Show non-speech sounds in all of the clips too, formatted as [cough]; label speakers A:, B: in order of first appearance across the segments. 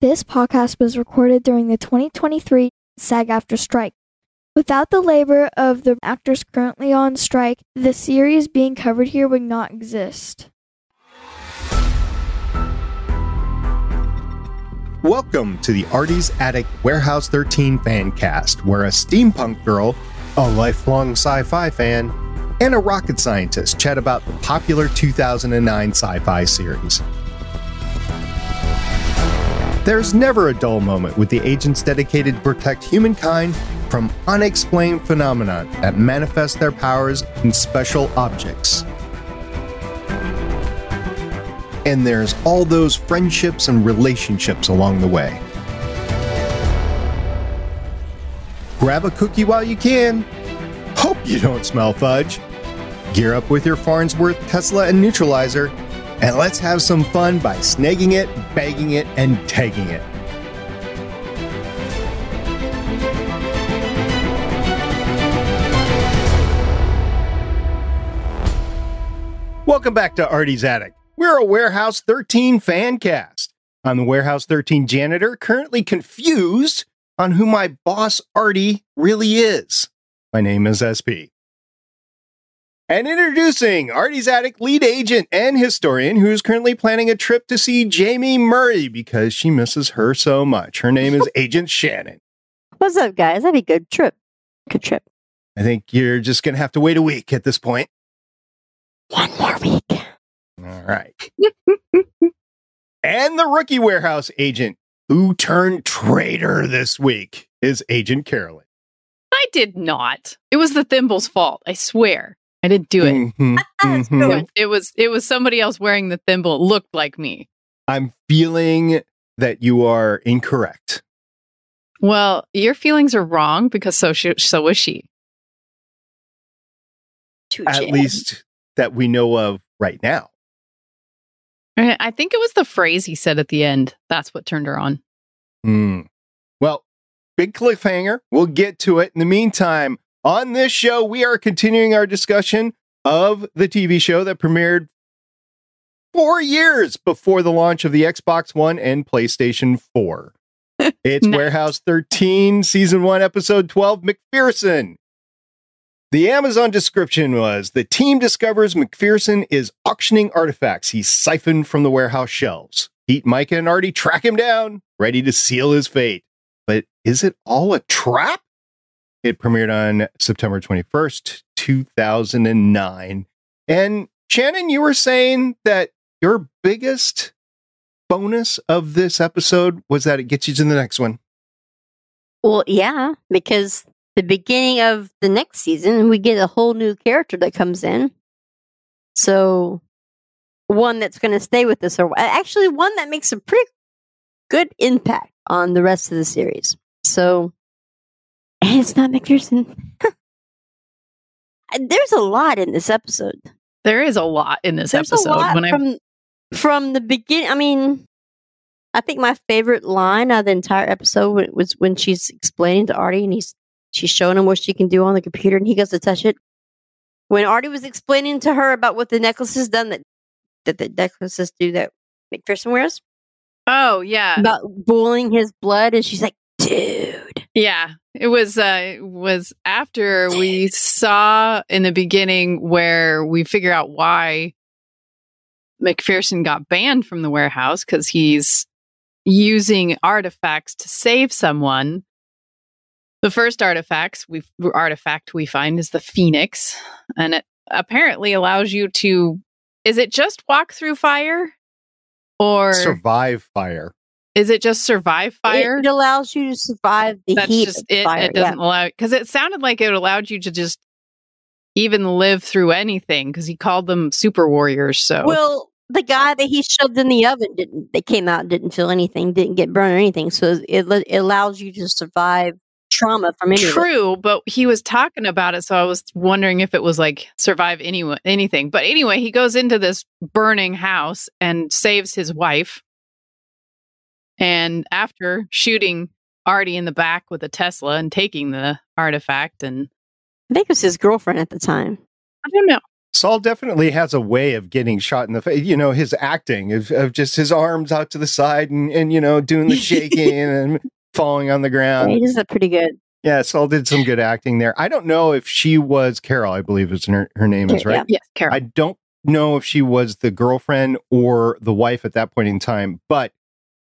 A: This podcast was recorded during the 2023 SAG AFTRA strike. Without the labor of the actors currently on strike, the series being covered here would not exist.
B: Welcome to the Artie's Attic Warehouse 13 fan cast, where a steampunk girl, a lifelong sci fi fan, and a rocket scientist chat about the popular 2009 sci fi series. There's never a dull moment with the agents dedicated to protect humankind from unexplained phenomena that manifest their powers in special objects. And there's all those friendships and relationships along the way. Grab a cookie while you can. Hope you don't smell fudge. Gear up with your Farnsworth, Tesla, and neutralizer and let's have some fun by snagging it, bagging it, and tagging it. Welcome back to Artie's Attic. We're a Warehouse 13 fan cast. I'm the Warehouse 13 janitor, currently confused on who my boss Artie really is. My name is SP. And introducing Artie's Attic lead agent and historian who is currently planning a trip to see Jaime Murray because she misses her so much. Her name is [laughs] Agent Shannon.
C: What's up, guys? That'd be a good trip. Good trip.
B: I think you're just going to have to wait a week at this point.
C: One more week.
B: All right. and the rookie warehouse agent who turned traitor this week is Agent Carolyn.
D: I did not. It was the thimble's fault. I swear. I didn't do it. [laughs]
B: Mhm, mhm.
D: It was it was somebody else wearing the thimble. It looked like me.
B: I'm feeling that you are incorrect.
D: Well, your feelings are wrong because so she, so was she.
B: At least that we know of right now.
D: I I think it was the phrase he said at the end. That's what turned her on.
B: Hmm. Well, big cliffhanger. We'll get to it. In the meantime, on this show, we are continuing our discussion of the TV show that premiered four years before the launch of the Xbox One and PlayStation 4. [laughs] It's
D: Nice.
B: Warehouse 13, Season 1, Episode 12, MacPherson. The Amazon description was the team discovers MacPherson is auctioning artifacts he siphoned from the warehouse shelves. Pete, Myka, and Artie track him down, ready to seal his fate. But is it all a trap? It premiered on September 21st, 2009. And Shannon, you were saying that your biggest bonus of this episode was that it gets you to the next one.
C: Well, yeah, because the beginning of the next season, we get a whole new character that comes in. So, one that's going to stay with us, or actually one that makes a pretty good impact on the rest of the series. So, and it's not MacPherson. There's a lot in this episode.
D: There is a lot in this
C: There's
D: episode.
C: a lot
D: when I
C: from from the beginning. I mean, I think my favorite line of the entire episode was when she's explaining to Artie, and he's she's showing him what she can do on the computer, and he goes to touch it. When Artie was explaining to her about what the necklaces done that that the necklaces do that MacPherson wears
D: oh yeah
C: about boiling his blood, and she's like, "Dude,
D: yeah it was uh it was after we saw in the beginning where we figure out why MacPherson got banned from the warehouse because he's using artifacts to save someone. The first artifacts we artifact we find is the Phoenix, and it apparently allows you to. Is it just walk through fire, or
B: Survive fire.
D: Is it just survive fire?
C: It, it allows you to survive the
D: That's
C: heat
D: just it.
C: fire."
D: It doesn't allow because it sounded like it allowed you to just even live through anything because he called them super warriors. So
C: Well, the guy that he shoved in the oven didn't. They came out, didn't feel anything, didn't get burned or anything. So it, it allows you to survive trauma from any of
D: true, but he was talking about it, so I was wondering if it was like survive anyone anything. But anyway, he goes into this burning house and saves his wife. And after shooting Artie in the back with a Tesla and taking the artifact, and
C: I think it was his girlfriend at the time.
D: I don't know.
B: Saul definitely has a way of getting shot in the face. You know, his acting of, of just his arms out to the side and, and you know, doing the shaking [laughs] and falling on the ground.
C: He does that pretty good.
B: Yeah, Saul did some good acting there. I don't know if she was Carol, I believe is her, her name is, right?
C: Yeah.
D: Yes, Carol.
B: I don't know if she was the girlfriend or the wife at that point in time, but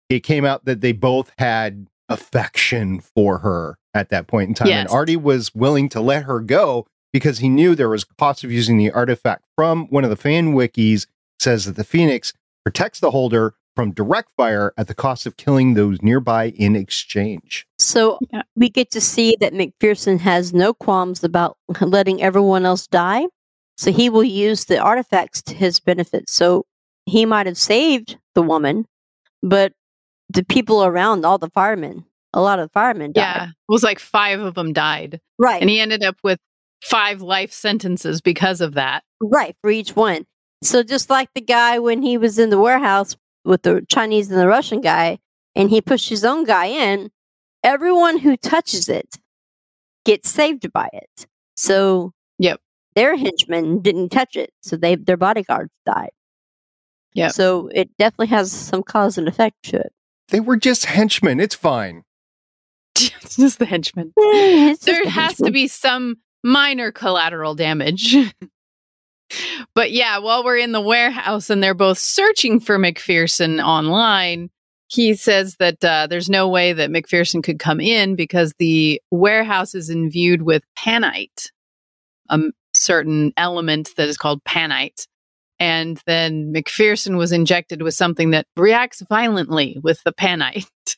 B: it came out that they both had affection for her at that point in time.
D: Yes.
B: And Artie was willing to let her go because he knew there was cost of using the artifact from one of the fan wikis says that the Phoenix protects the holder from direct fire at the cost of killing those nearby in exchange.
C: So
D: Yeah.
C: we get to see that MacPherson has no qualms about letting everyone else die. So he will use the artifacts to his benefit. So he might have saved the woman, but the people around, all the firemen, a lot of the firemen died.
D: yeah, it was like five of them died,
C: Right.
D: and he ended up with five life sentences because of that.
C: Right, for each one. So just like the guy when he was in the warehouse with the Chinese and the Russian guy, and he pushed his own guy in, everyone who touches it gets saved by it. So
D: Yep.
C: their henchmen didn't touch it, so they their bodyguards died.
D: Yeah.
C: So it definitely has some cause and effect to it.
B: They were just henchmen. It's fine. [laughs]
D: Just the
C: henchmen. [laughs] Just
D: there
C: a
D: has to be some minor collateral damage. [laughs] but yeah, while we're in the warehouse and they're both searching for MacPherson online, he says that uh, there's no way that MacPherson could come in because the warehouse is imbued with panite, a certain element that is called panite. And then MacPherson was injected with something that reacts violently with the panite. [laughs]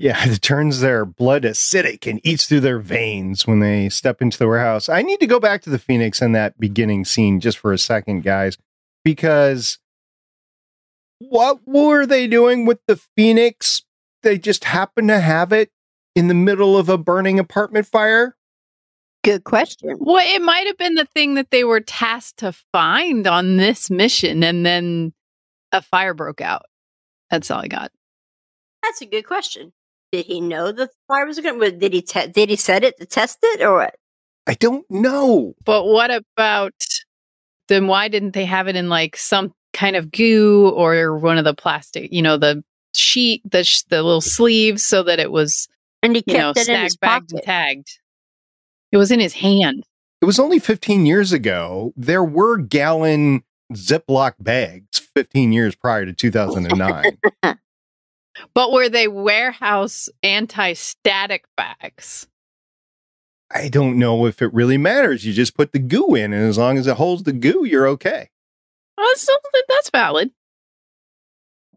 B: Yeah, it turns their blood acidic and eats through their veins when they step into the warehouse. I need to go back to the Phoenix and that beginning scene just for a second, guys, because what were they doing with the Phoenix? They just happened to have it in the middle of a burning apartment fire.
C: Good question.
D: Well, it might have been the thing that they were tasked to find on this mission, and then a fire broke out. That's all I got.
C: That's a good question. Did he know the fire was going? to Did he te- did he set it to test it or what?
B: I don't know.
D: But what about then? Why didn't they have it in like some kind of goo or one of the plastic, you know, the sheet, the sh- the little sleeves, so that it was
C: And he
D: you
C: kept
D: know
C: it in his
D: and
C: pocket.
D: tagged. It was in his hand.
B: It was only 15 years ago. There were gallon Ziploc bags 15 years prior to 2009. [laughs]
D: But were they warehouse anti-static bags?
B: I don't know if it really matters. You just put the goo in, and as long as it holds the goo, you're okay.
D: Well, that's, that's valid.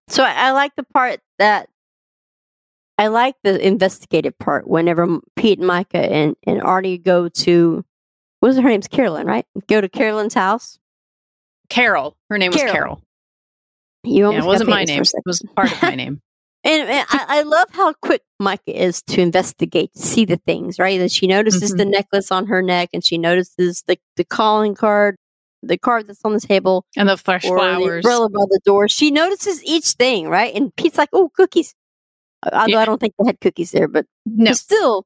C: So I, I like the part that I like the investigative part. Whenever Pete and Myka and, and Artie go to, what was her name's Carolyn, right? Go to Carolyn's house.
D: Carol. Her name was
C: Carol.
D: Carol.
C: You
D: Yeah,
C: almost
D: it wasn't my
C: famous for a
D: name. It was part of my [laughs] name.
C: And, and I, I love how quick Myka is to investigate, see the things, right? That she notices
D: Mhm.
C: the necklace on her neck and she notices the, the calling card, the card that's on the table,
D: And the fresh
C: or the
D: flowers.
C: umbrella by the door. She notices each thing, right? And Pete's like, oh, cookies. Although
D: Yeah.
C: I don't think they had cookies there, but
D: No.
C: still,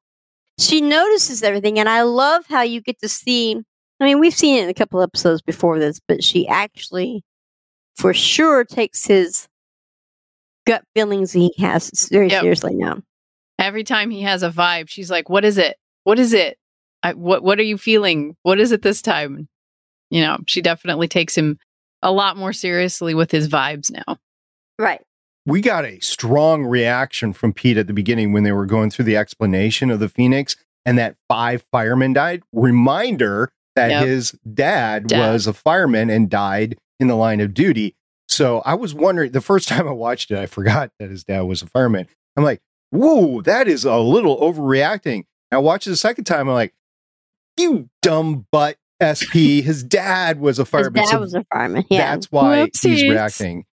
C: she notices everything. And I love how you get to see. I mean, we've seen it in a couple episodes before this, but she actually, for sure, takes his gut feelings he has very
D: Yep.
C: seriously now.
D: Every time he has a vibe, she's like, "What is it? What is it? I, what What are you feeling? What is it this time?" You know, she definitely takes him a lot more seriously with his vibes now.
C: Right.
B: We got a strong reaction from Pete at the beginning when they were going through the explanation of the Phoenix and that five firemen died. Reminder that
D: Yep.
B: his dad,
D: Dad.
B: was a fireman and died in the line of duty. So I was wondering the first [laughs] time I watched it, I forgot that his dad was a fireman. I'm like, whoa, that is a little overreacting. I watched it the second time. I'm like, you dumb butt SP. His dad was a fireman.
C: His dad
B: So
C: was a fireman. Yeah.
B: that's why he's reacting.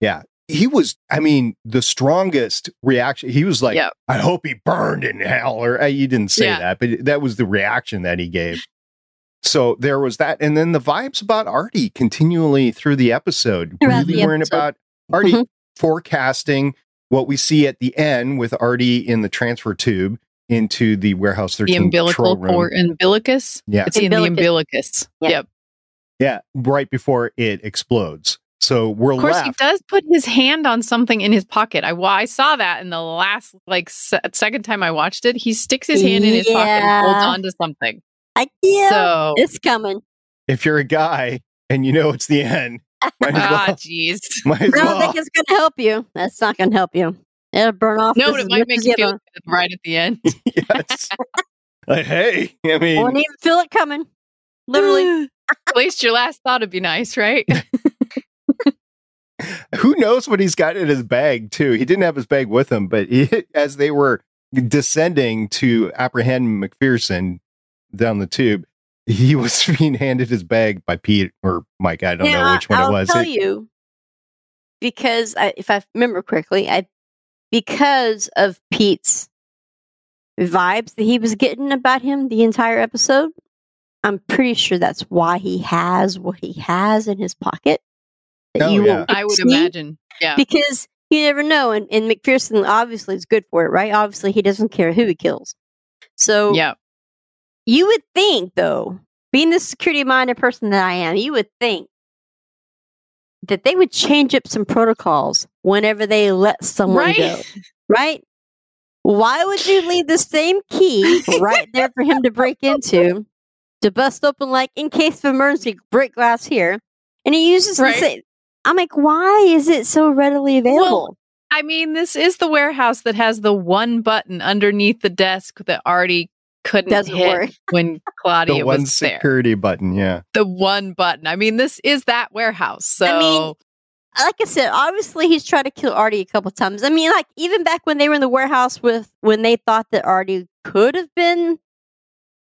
B: Yeah. He was, I mean, the strongest reaction. He was like,
D: Yep.
B: I hope he burned in hell. Or uh, you didn't say
D: Yeah.
B: that, but that was the reaction that he gave. So there was that. And then the vibes about Artie continually through the episode,
C: Throughout
B: really
C: the
B: weren't
C: episode.
B: about Artie
C: Mhm.
B: forecasting what we see at the end with Artie in the transfer tube into the warehouse 13 The
D: umbilical
B: control
D: or umbilicus.
B: yeah.
D: It's in the
C: Umbilicus.
D: umbilicus.
C: Yeah.
D: Yep.
B: Yeah, right before it explodes. So we're
D: Of course,
B: left.
D: he does put his hand on something in his pocket. I, well, I saw that in the last, like, se- second time I watched it. He sticks his hand in his pocket and holds
C: Yeah.
D: on to something.
C: I yeah,
D: So,
C: it's coming.
B: If you're a guy and you know it's the end, [laughs] might as
D: ah,
B: well.
D: jeez.
B: Might
C: I don't
B: well.
C: think it's going to help you. That's not going to help you. It'll burn off.
D: No, but it
C: as
D: might make you feel good right at the end. [laughs]
B: yes. Like, hey, I mean,
C: Won't even feel it coming. Literally. [laughs]
D: At least your last thought would be nice, right? [laughs]
B: who knows what he's got in his bag too? He didn't have his bag with him, but he, as they were descending to apprehend MacPherson down the tube, he [laughs] was being handed his bag by Pete or Mike. I don't know which one
C: I'll
B: it was.
C: tell
B: It-
C: you because I, if I remember correctly, I because of Pete's vibes that he was getting about him the entire episode. I'm pretty sure that's why he has what he has in his pocket. That
B: Oh,
C: you
B: yeah.
C: won't
D: I would imagine. Yeah.
C: because you never know. And, and MacPherson obviously is good for it, right? Obviously, he doesn't care who he kills. So
D: Yeah.
C: you would think, though, being the security minded person that I am, you would think that they would change up some protocols whenever they let someone
D: Right?
C: go, right? Why would you leave the same key right there for him to break into, to bust open, like in case of emergency, break glass here? And he uses
D: Right.
C: the same. I'm like, why is it so readily available?
D: I mean, this is the warehouse that has the one button underneath the desk that Artie couldn't
C: Doesn't
D: hit
C: work.
D: when [laughs] Claudia
B: the one
D: was there.
B: security button, yeah.
D: The one button. I mean, this is that warehouse. So
C: I mean, like I said, obviously he's tried to kill Artie a couple times. I mean, like even back when they were in the warehouse with when they thought that Artie could have been,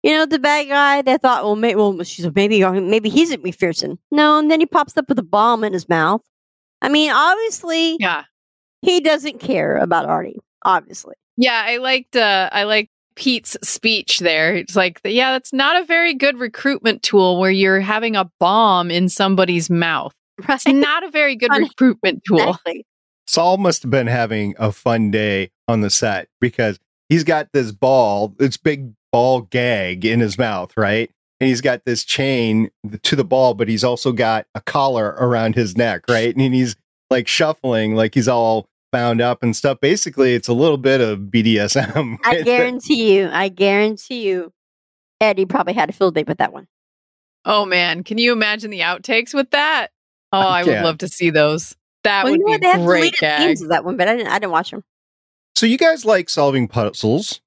C: you know, the bad guy, they thought, well, maybe, well, she's maybe maybe he's at MacPherson. No, and then he pops up with a bomb in his mouth. I mean, obviously
D: yeah.
C: he doesn't care about Artie. Obviously,
D: Yeah, I liked uh I liked Pete's speech there. It's like, yeah, that's not a very good recruitment tool where you're having a bomb in somebody's mouth.
C: right?
D: It's not a very good recruitment tool.
C: Exactly.
B: Saul must have been having a fun day on the set because he's got this ball, this big ball gag in his mouth, right? And he's got this chain to the ball, but he's also got a collar around his neck, right? And he's like shuffling, like he's all bound up and stuff. Basically, it's a little bit of BDSM. [laughs]
C: I guarantee you, I guarantee you, Eddie probably had a field day with that one.
D: Oh man, can you imagine the outtakes with that? Oh,
B: I
D: I would love to see those. That
C: well,
D: would
C: you know
D: be?
C: They have
D: great
C: deleted
D: gag.
C: of that one, but I didn't. I didn't watch them.
B: so you guys like solving puzzles.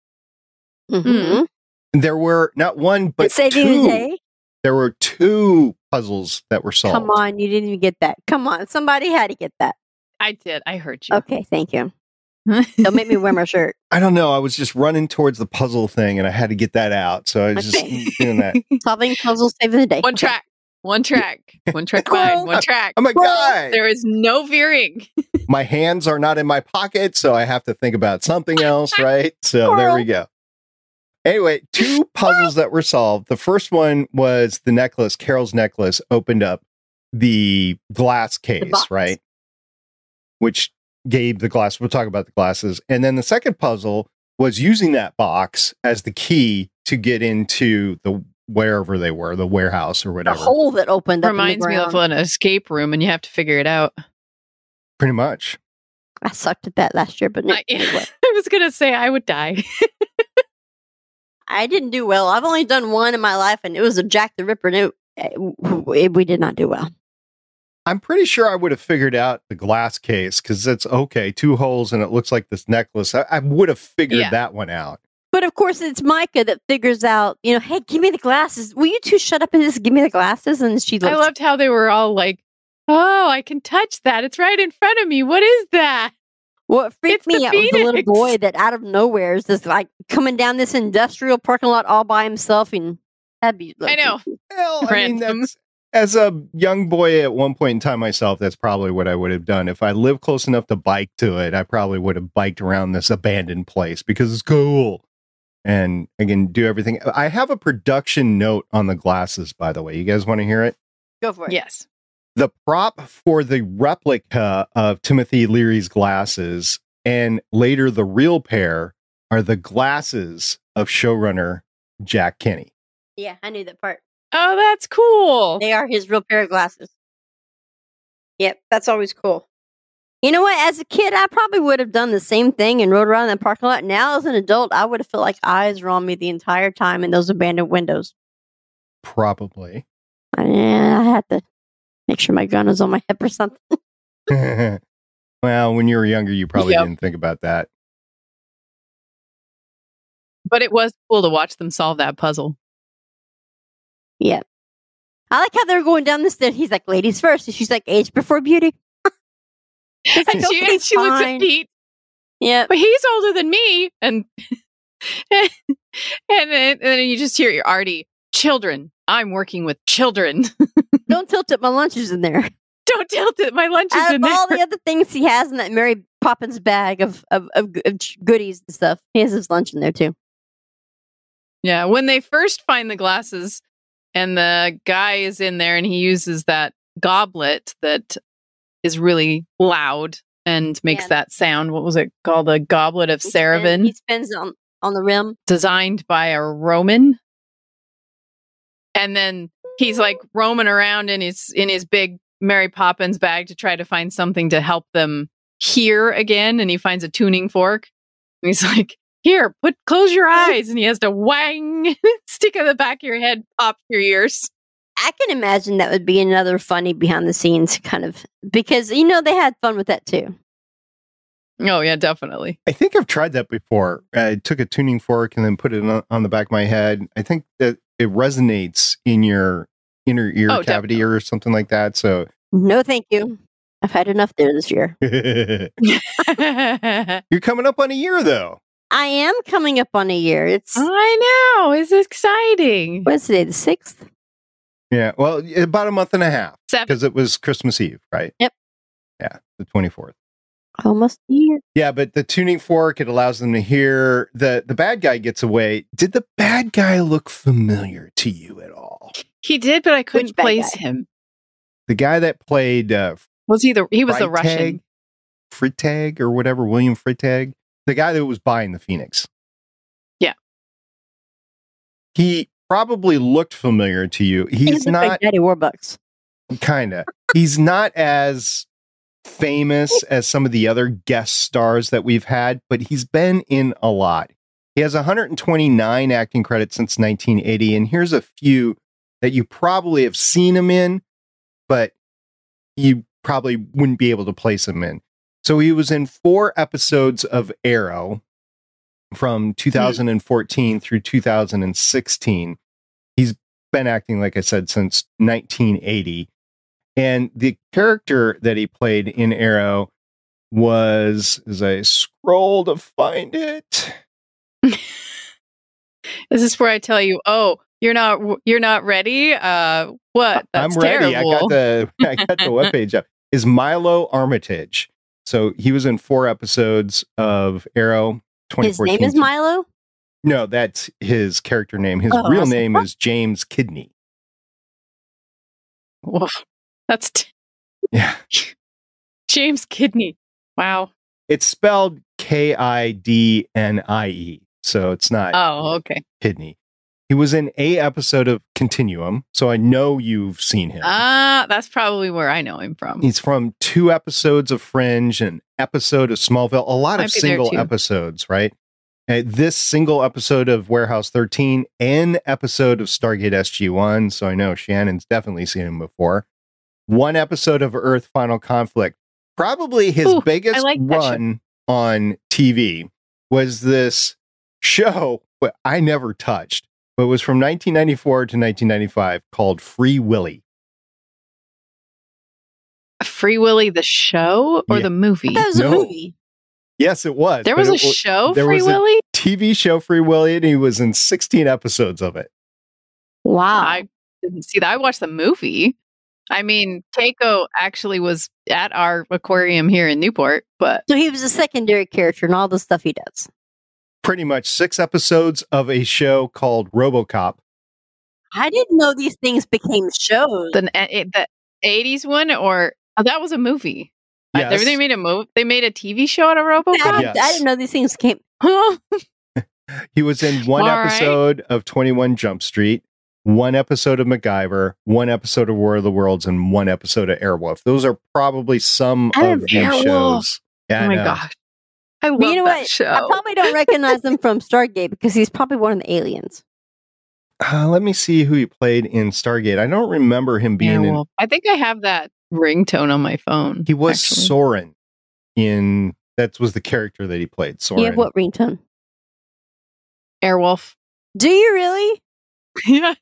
C: Mm-hmm.
B: There were not one, but
C: saving
B: two.
C: the day.
B: There were two puzzles that were solved.
C: Come on, you didn't even get that. Come on, somebody had to get that.
D: I did. I heard you.
C: Okay, thank you. [laughs] Don't make me wear my shirt.
B: I don't know. I was just running towards the puzzle thing and I had to get that out. So I was
C: Okay.
B: just [laughs] doing that. [laughs]
C: Solving puzzles, saving the day.
D: one
C: Okay.
D: track. One track. One track mind. One track.
B: I'm a guy.
D: There is no veering.
B: My hands are not in my pocket, so I have to think about something else, right? So there we go. Anyway, [laughs] two puzzles that were solved. The first one was the necklace, Carol's necklace opened up the glass case,
C: box.
B: right? Which gave the glass. We'll talk about the glasses. And then the second puzzle was using that box as the key to get into the wherever they were, the warehouse or whatever.
C: The
B: whatever.
C: hole that opened up.
D: Reminds me of an escape room, and you have to figure it out.
B: Pretty much.
C: I sucked at that last year, but no,
D: I, [laughs] I was gonna say I would die. [laughs]
C: I didn't do well. I've only done one in my life, and it was a Jack the Ripper, and it, it- we did not do well.
B: I'm pretty sure I would have figured out the glass case because it's okay, two holes and it looks like this necklace. I, I would have figured
D: Yeah.
B: that one out.
C: But of course, it's Myka that figures out, you know, hey, give me the glasses. Will you two shut up and just give me the glasses? And she
D: I loved how they were all like, "Oh, I can touch that. It's right in front of me. What is that?"
C: What freaked
D: It's
C: me out was the little boy that out of nowhere is just like coming down this industrial parking lot all by himself, and that'd be.
D: I know.
B: Well, I mean, that's as a young boy at one point in time myself, that's probably what I would have done. If I lived close enough to bike to it, I probably would have biked around this abandoned place because it's cool. And I can do everything. I have a production note on the glasses, by the way. You guys want to hear it?
C: Go for it.
D: Yes.
B: The prop for the replica of Timothy Leary's glasses and later the real pair are the glasses of showrunner Jack Kenny.
C: Yeah, I knew that part.
D: Oh, that's cool.
C: They are his real pair of glasses. Yep, that's always cool. You know what? As a kid, I probably would have done the same thing and rode around in the parking lot. Now, as an adult, I would have felt like eyes were on me the entire time in those abandoned windows.
B: Probably.
C: Yeah, I had to make sure my gun was on my hip or something. [laughs]
B: well, when you were younger, you probably
D: Yep.
B: didn't think about that.
D: But it was cool to watch them solve that puzzle.
C: Yeah. I like how they're going down the stairs. He's like, ladies first. And she's like, age before beauty. He's like,
D: And she, and she looks at. Pete,
C: Yep.
D: but he's older than me. And [laughs] and then, and then you just hear your Artie, children. I'm working with children. [laughs]
C: Don't tilt it. My lunch is in there. [laughs]
D: Don't tilt it. My lunch is
C: Out
D: in
C: of
D: there.
C: all the other things he has in that Mary Poppins bag of, of, of, of goodies and stuff, he has his lunch in there too.
D: Yeah, when they first find the glasses and the guy is in there and he uses that goblet that is really loud and makes
C: Yeah.
D: that sound. What was it called? The goblet of
C: He
D: Saravan,
C: He spins on, on the rim.
D: designed by a Roman. And then he's like roaming around in his in his big Mary Poppins bag to try to find something to help them hear again. And he finds a tuning fork. And he's [laughs] like, here, put close your eyes. And he has to wang, [laughs] stick in the back of your head, pop your ears.
C: I can imagine that would be another funny behind the scenes kind of because you know they had fun with that too.
D: Oh yeah, definitely.
B: I think I've tried that before. I took a tuning fork and then put it on, on the back of my head. I think that it resonates in your inner ear
D: Oh,
B: cavity or something like that. So
C: No, thank you. I've had enough there this year. [laughs] [laughs]
B: You're coming up on a year though.
C: I am coming up on a year. It's I
D: know. It's exciting.
C: what's today, the sixth?
B: Yeah. Well, about a month and a half
D: Seven.
B: because it was Christmas Eve, right?
C: Yep.
B: Yeah, the 24th.
C: Almost a year.
B: Yeah, but the tuning fork it allows them to hear the the bad guy gets away. Did the bad guy look familiar to you at all?
D: He did, but I couldn't place
C: guy?
D: him.
B: The guy that played uh,
D: Was he the he was the Russian.
B: Freitag, Freitag or whatever, William Freitag, the guy that was buying the Phoenix.
D: Yeah.
B: He probably looked familiar to you.
C: He
B: He's
C: like
B: not
C: Daddy Warbucks.
B: kind of. He's not as famous as some of the other guest stars that we've had, but he's been in a lot. He has 129 acting credits since 1980, and here's a few that you probably have seen him in, but you probably wouldn't be able to place him in. So he was in four episodes of Arrow from hmm. 2014 through 2016. He's been acting, like I said, since 1980. And the character that he played in Arrow was, as I scroll to find it. [laughs]
D: this is where I tell you, oh, you're not you're not ready? Uh, what? That's
B: I'm ready. I got the [laughs] I got the webpage [laughs] up. Is Milo Armitage. So he was in four episodes of Arrow.
C: His name is Milo.
B: No, that's his character name. His
C: Oh,
B: real
C: was like,
B: name
C: what?
B: is James Kidnie.
D: Woof. That's t-
B: Yeah.
D: James Kidnie. Wow.
B: It's spelled K I D N I E. So it's not
D: Oh, okay.
B: Kidney. He was in a episode of Continuum, so I know you've seen him.
D: Ah, that's probably where I know him from.
B: He's from two episodes of Fringe, an episode of Smallville, a lot
D: Might
B: of single episodes, right? Uh, this single episode of Warehouse 13, an episode of Stargate SG1, so I know Shannon's definitely seen him before. One episode of Earth Final Conflict. Probably his
D: Ooh,
B: biggest
D: like that show.
B: run on TV was this show, but I never touched, but it was from 1994 to 1995 called Free Willy.
D: Free Willy the show or
B: Yeah.
D: the movie?
C: That was a movie.
B: Yes, it was.
D: There was a
B: it
D: show,
B: there
D: Free
B: was a- TV show Free Willy, and he was in 16 episodes of it.
C: Wow.
D: I didn't see that. I watched the movie. I mean, Keiko actually was at our aquarium here in Newport, but
C: so he was a secondary character in all the stuff he does.
B: Pretty much six episodes of a show called Robocop.
C: I didn't know these things became shows.
D: the eh, the eighties one or oh, that was a movie.
B: Yes.
D: they, they made a movie. They made a TV show out of
C: I,
D: RoboCop.
B: Yes.
C: I didn't know these things came. [laughs] [laughs]
B: He was in one
D: All right.
B: episode of 21 Jump Street. One episode of MacGyver, one episode of War of the Worlds, and one episode of Airwolf. Those are probably some
C: I
B: of
C: have
B: these
D: Airwolf.
B: shows. Yeah,
D: oh
B: I
D: my
B: know.
D: gosh. I love
C: you know
D: that
C: what?
D: show.
C: I probably don't recognize him from Stargate because he's probably one of the aliens. [laughs]
B: Uh, let me see who he played in Stargate. I don't remember him being in.
D: I think I have that ringtone on my phone.
B: He was
D: actually.
B: Soren in. That was the character that he played. Soren.
C: You have what ringtone?
D: Airwolf.
C: Do you really? [laughs]
D: yeah.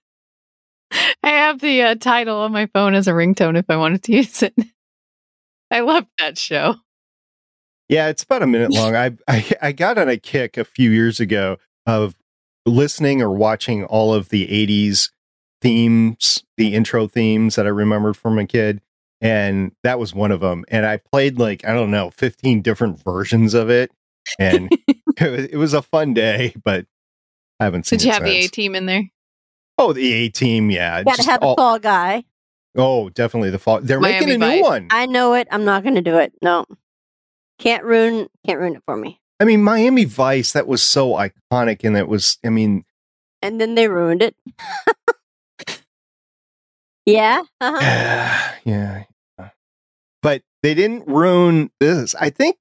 D: [laughs] I have the uh, title on my phone as a ringtone if I wanted to [laughs] use it. I love that show.
B: Yeah, it's about a minute long. I, I I got on a kick a few years ago of listening or watching all of the 80s themes, the intro themes that I remembered from a kid. And that was one of them. And I played like, I don't know, 15 different versions of it. And [laughs] it, was, it was a fun day, but I haven't seen
D: Did you have the A team in there?
B: Oh, the A team. Yeah.
C: Got to
B: just
C: have the
B: all-
C: fall guy.
B: Oh, definitely the fall. They're
D: Miami
B: making a new one.
C: I know it. I'm not going to do it. No, can't ruin. Can't ruin it for me.
B: I mean, Miami Vice, that was so iconic. And it was, I mean,
C: And then they ruined it. [laughs] yeah. Uh-huh. [sighs]
B: yeah. But they didn't ruin this. I think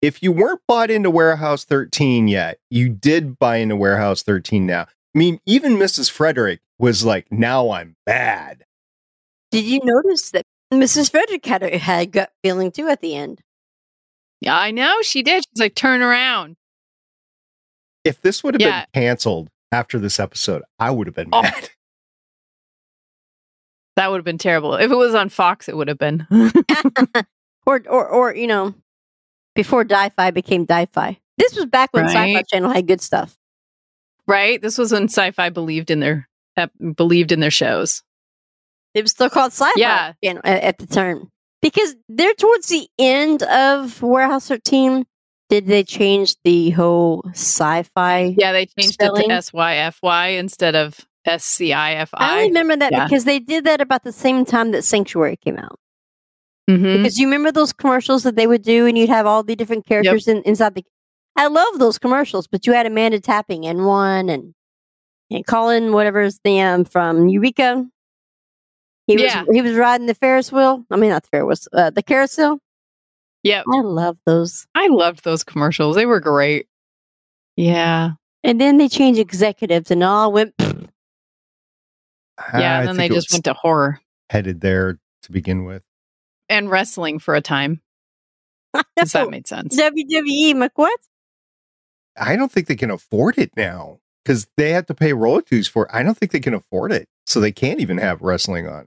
B: if you weren't bought into Warehouse 13 yet, you did buy into Warehouse 13 now. I mean, even Mrs. Frederic was like, now I'm bad.
C: Did you notice that Mrs. Frederic had a had gut feeling too at the end?
D: Yeah, I know she did. She's like, turn around.
B: If this would have
D: Yeah.
B: been canceled after this episode, I would have been
D: Oh.
B: mad. [laughs]
D: That would have been terrible. If it was on Fox, it would have been. [laughs]
C: or or or you know, before Di-Fi became Di-Fi. This was back when Sci-Fi Channel had good stuff.
D: Right? This was when sci-fi believed in their uh, believed in their shows.
C: It was still called Sci-Fi
D: Yeah.
C: At, at the time because they're towards the end of Warehouse 13. Did they change the whole sci-fi?
D: Yeah, they changed
C: Spelling?
D: it to S Y F Y instead of S C I F
C: I
D: I.
C: remember that
D: Yeah.
C: because they did that about the same time that Sanctuary came out.
D: Mhm.
C: Because you remember those commercials that they would do, and you'd have all the different characters in, inside the. I love those commercials, but you had Amanda Tapping in one, and and Colin, whatever's the um from Eureka. He was he was riding the Ferris wheel. I mean, not the Ferris wheel, uh, the carousel.
D: Yep,
C: I love those.
D: I loved those commercials. They were great. Yeah,
C: And then they changed executives, and all went. [laughs]
D: yeah. And then they just went to horror
B: headed there to begin with.
D: and wrestling for a time. [laughs] Does that make sense?
C: WWE McWhat?
B: I don't think they can afford it now because they have to pay royalties for it. I don't think they can afford it. So they can't even have wrestling on.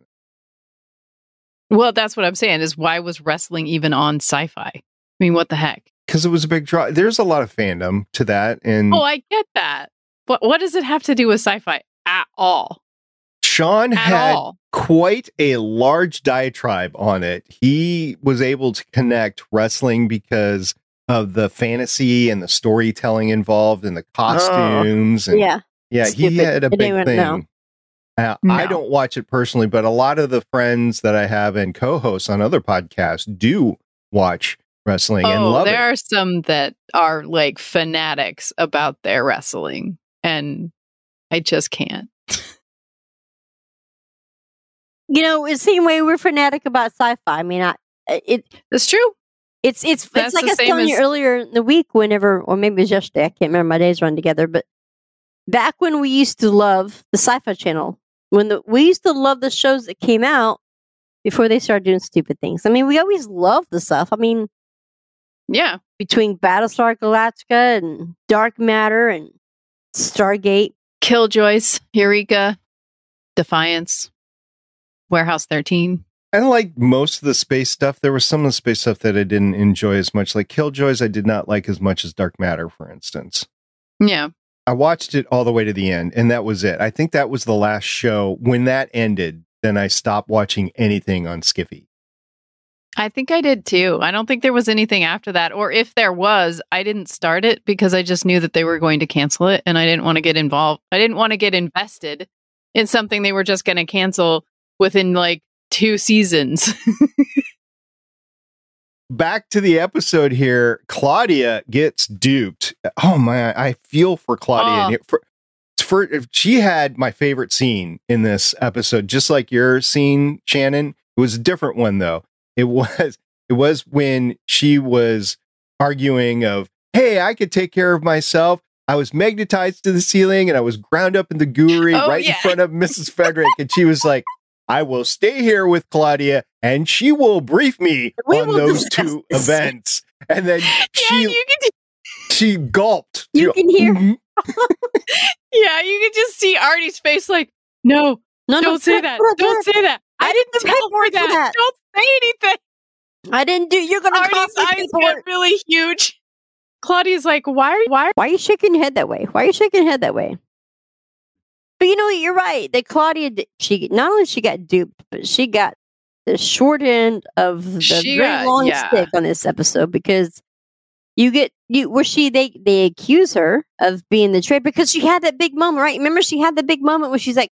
D: Well, that's what I'm saying. Is why was wrestling even on sci-fi? I mean, what the heck?
B: Because it was a big draw. There's a lot of fandom to that. And
D: Oh, I get that. But what does it have to do with sci-fi at all?
B: Sean
D: At
B: had
D: all?
B: quite a large diatribe on it. He was able to connect wrestling because of the fantasy and the storytelling involved and the costumes. and
C: Yeah.
B: yeah, he
C: Stupid.
B: had a
C: I
B: big thing.
C: know.
B: Uh, I don't watch it personally, but a lot of the friends that I have and co-hosts on other podcasts do watch wrestling and
D: Oh,
B: love
D: there
B: it.
D: There are some that are like fanatics about their wrestling, and I just can't.
C: You know, the same way we're fanatic about sci-fi. I mean, I it
D: That's true.
C: It's it's
D: That's
C: it's like I was telling you earlier in the week, whenever or maybe it was yesterday, I can't remember. My days run together, but back when we used to love the Sci-Fi Channel, when the we used to love the shows that came out before they started doing stupid things. I mean, we always loved the stuff. I mean,
D: Yeah.
C: between Battlestar Galactica and Dark Matter and Stargate,
D: Killjoys, Eureka, Defiance, Warehouse 13.
B: I like most of the space stuff. There was some of the space stuff that I didn't enjoy as much. Like Killjoys, I did not like as much as Dark Matter, for instance.
D: Yeah.
B: I watched it all the way to the end, and that was it. I think that was the last show. When that ended, then I stopped watching anything on Skiffy.
D: I think I did too. I don't think there was anything after that. Or if there was, I didn't start it because I just knew that they were going to cancel it and I didn't want to get involved. I didn't want to get invested in something they were just going to cancel within like two seasons. [laughs]
B: Back to the episode here. Claudia gets duped. Oh my! I feel for Claudia.
D: Oh.
B: For, for she had my favorite scene in this episode, just like your scene, Shannon. It was a different one though. It [laughs] was it was when she was arguing of, "Hey, I could take care of myself." I was magnetized to the ceiling and I was ground up in the gooey [laughs]
D: Oh,
B: right
D: yeah.
B: in front of Mrs. Frederic, and she was like, "I will stay here with Claudia, and she will brief me
C: We
B: on those two
C: this."
B: events." And then [laughs]
D: Yeah,
B: she
D: you can
B: she gulped.
C: You
B: She-
C: can hear-
B: Mhm. [laughs]
D: yeah, you can just see Artie's face like, no,
C: No, no,
D: don't say
C: no,
D: that.
C: no,
D: Don't say that. I,
C: I
D: didn't
C: didn't
D: tell her
C: for
D: that.
C: that.
D: Don't say anything.
C: I didn't do. You're gonna
D: Artie's
C: cost
D: eyes
C: paperwork.
D: get really huge. Claudia's like, why are why?
C: Why are you shaking your head that way? Why are you shaking your head that way? But you know, you're right. That Claudia, she not only she got duped, but she got the short end of the
D: She
C: very
D: got-
C: long
D: yeah.
C: stick on this episode because you get you where she they they accuse her of being the traitor because she had that big moment, right? Remember, she had the big moment where she's like,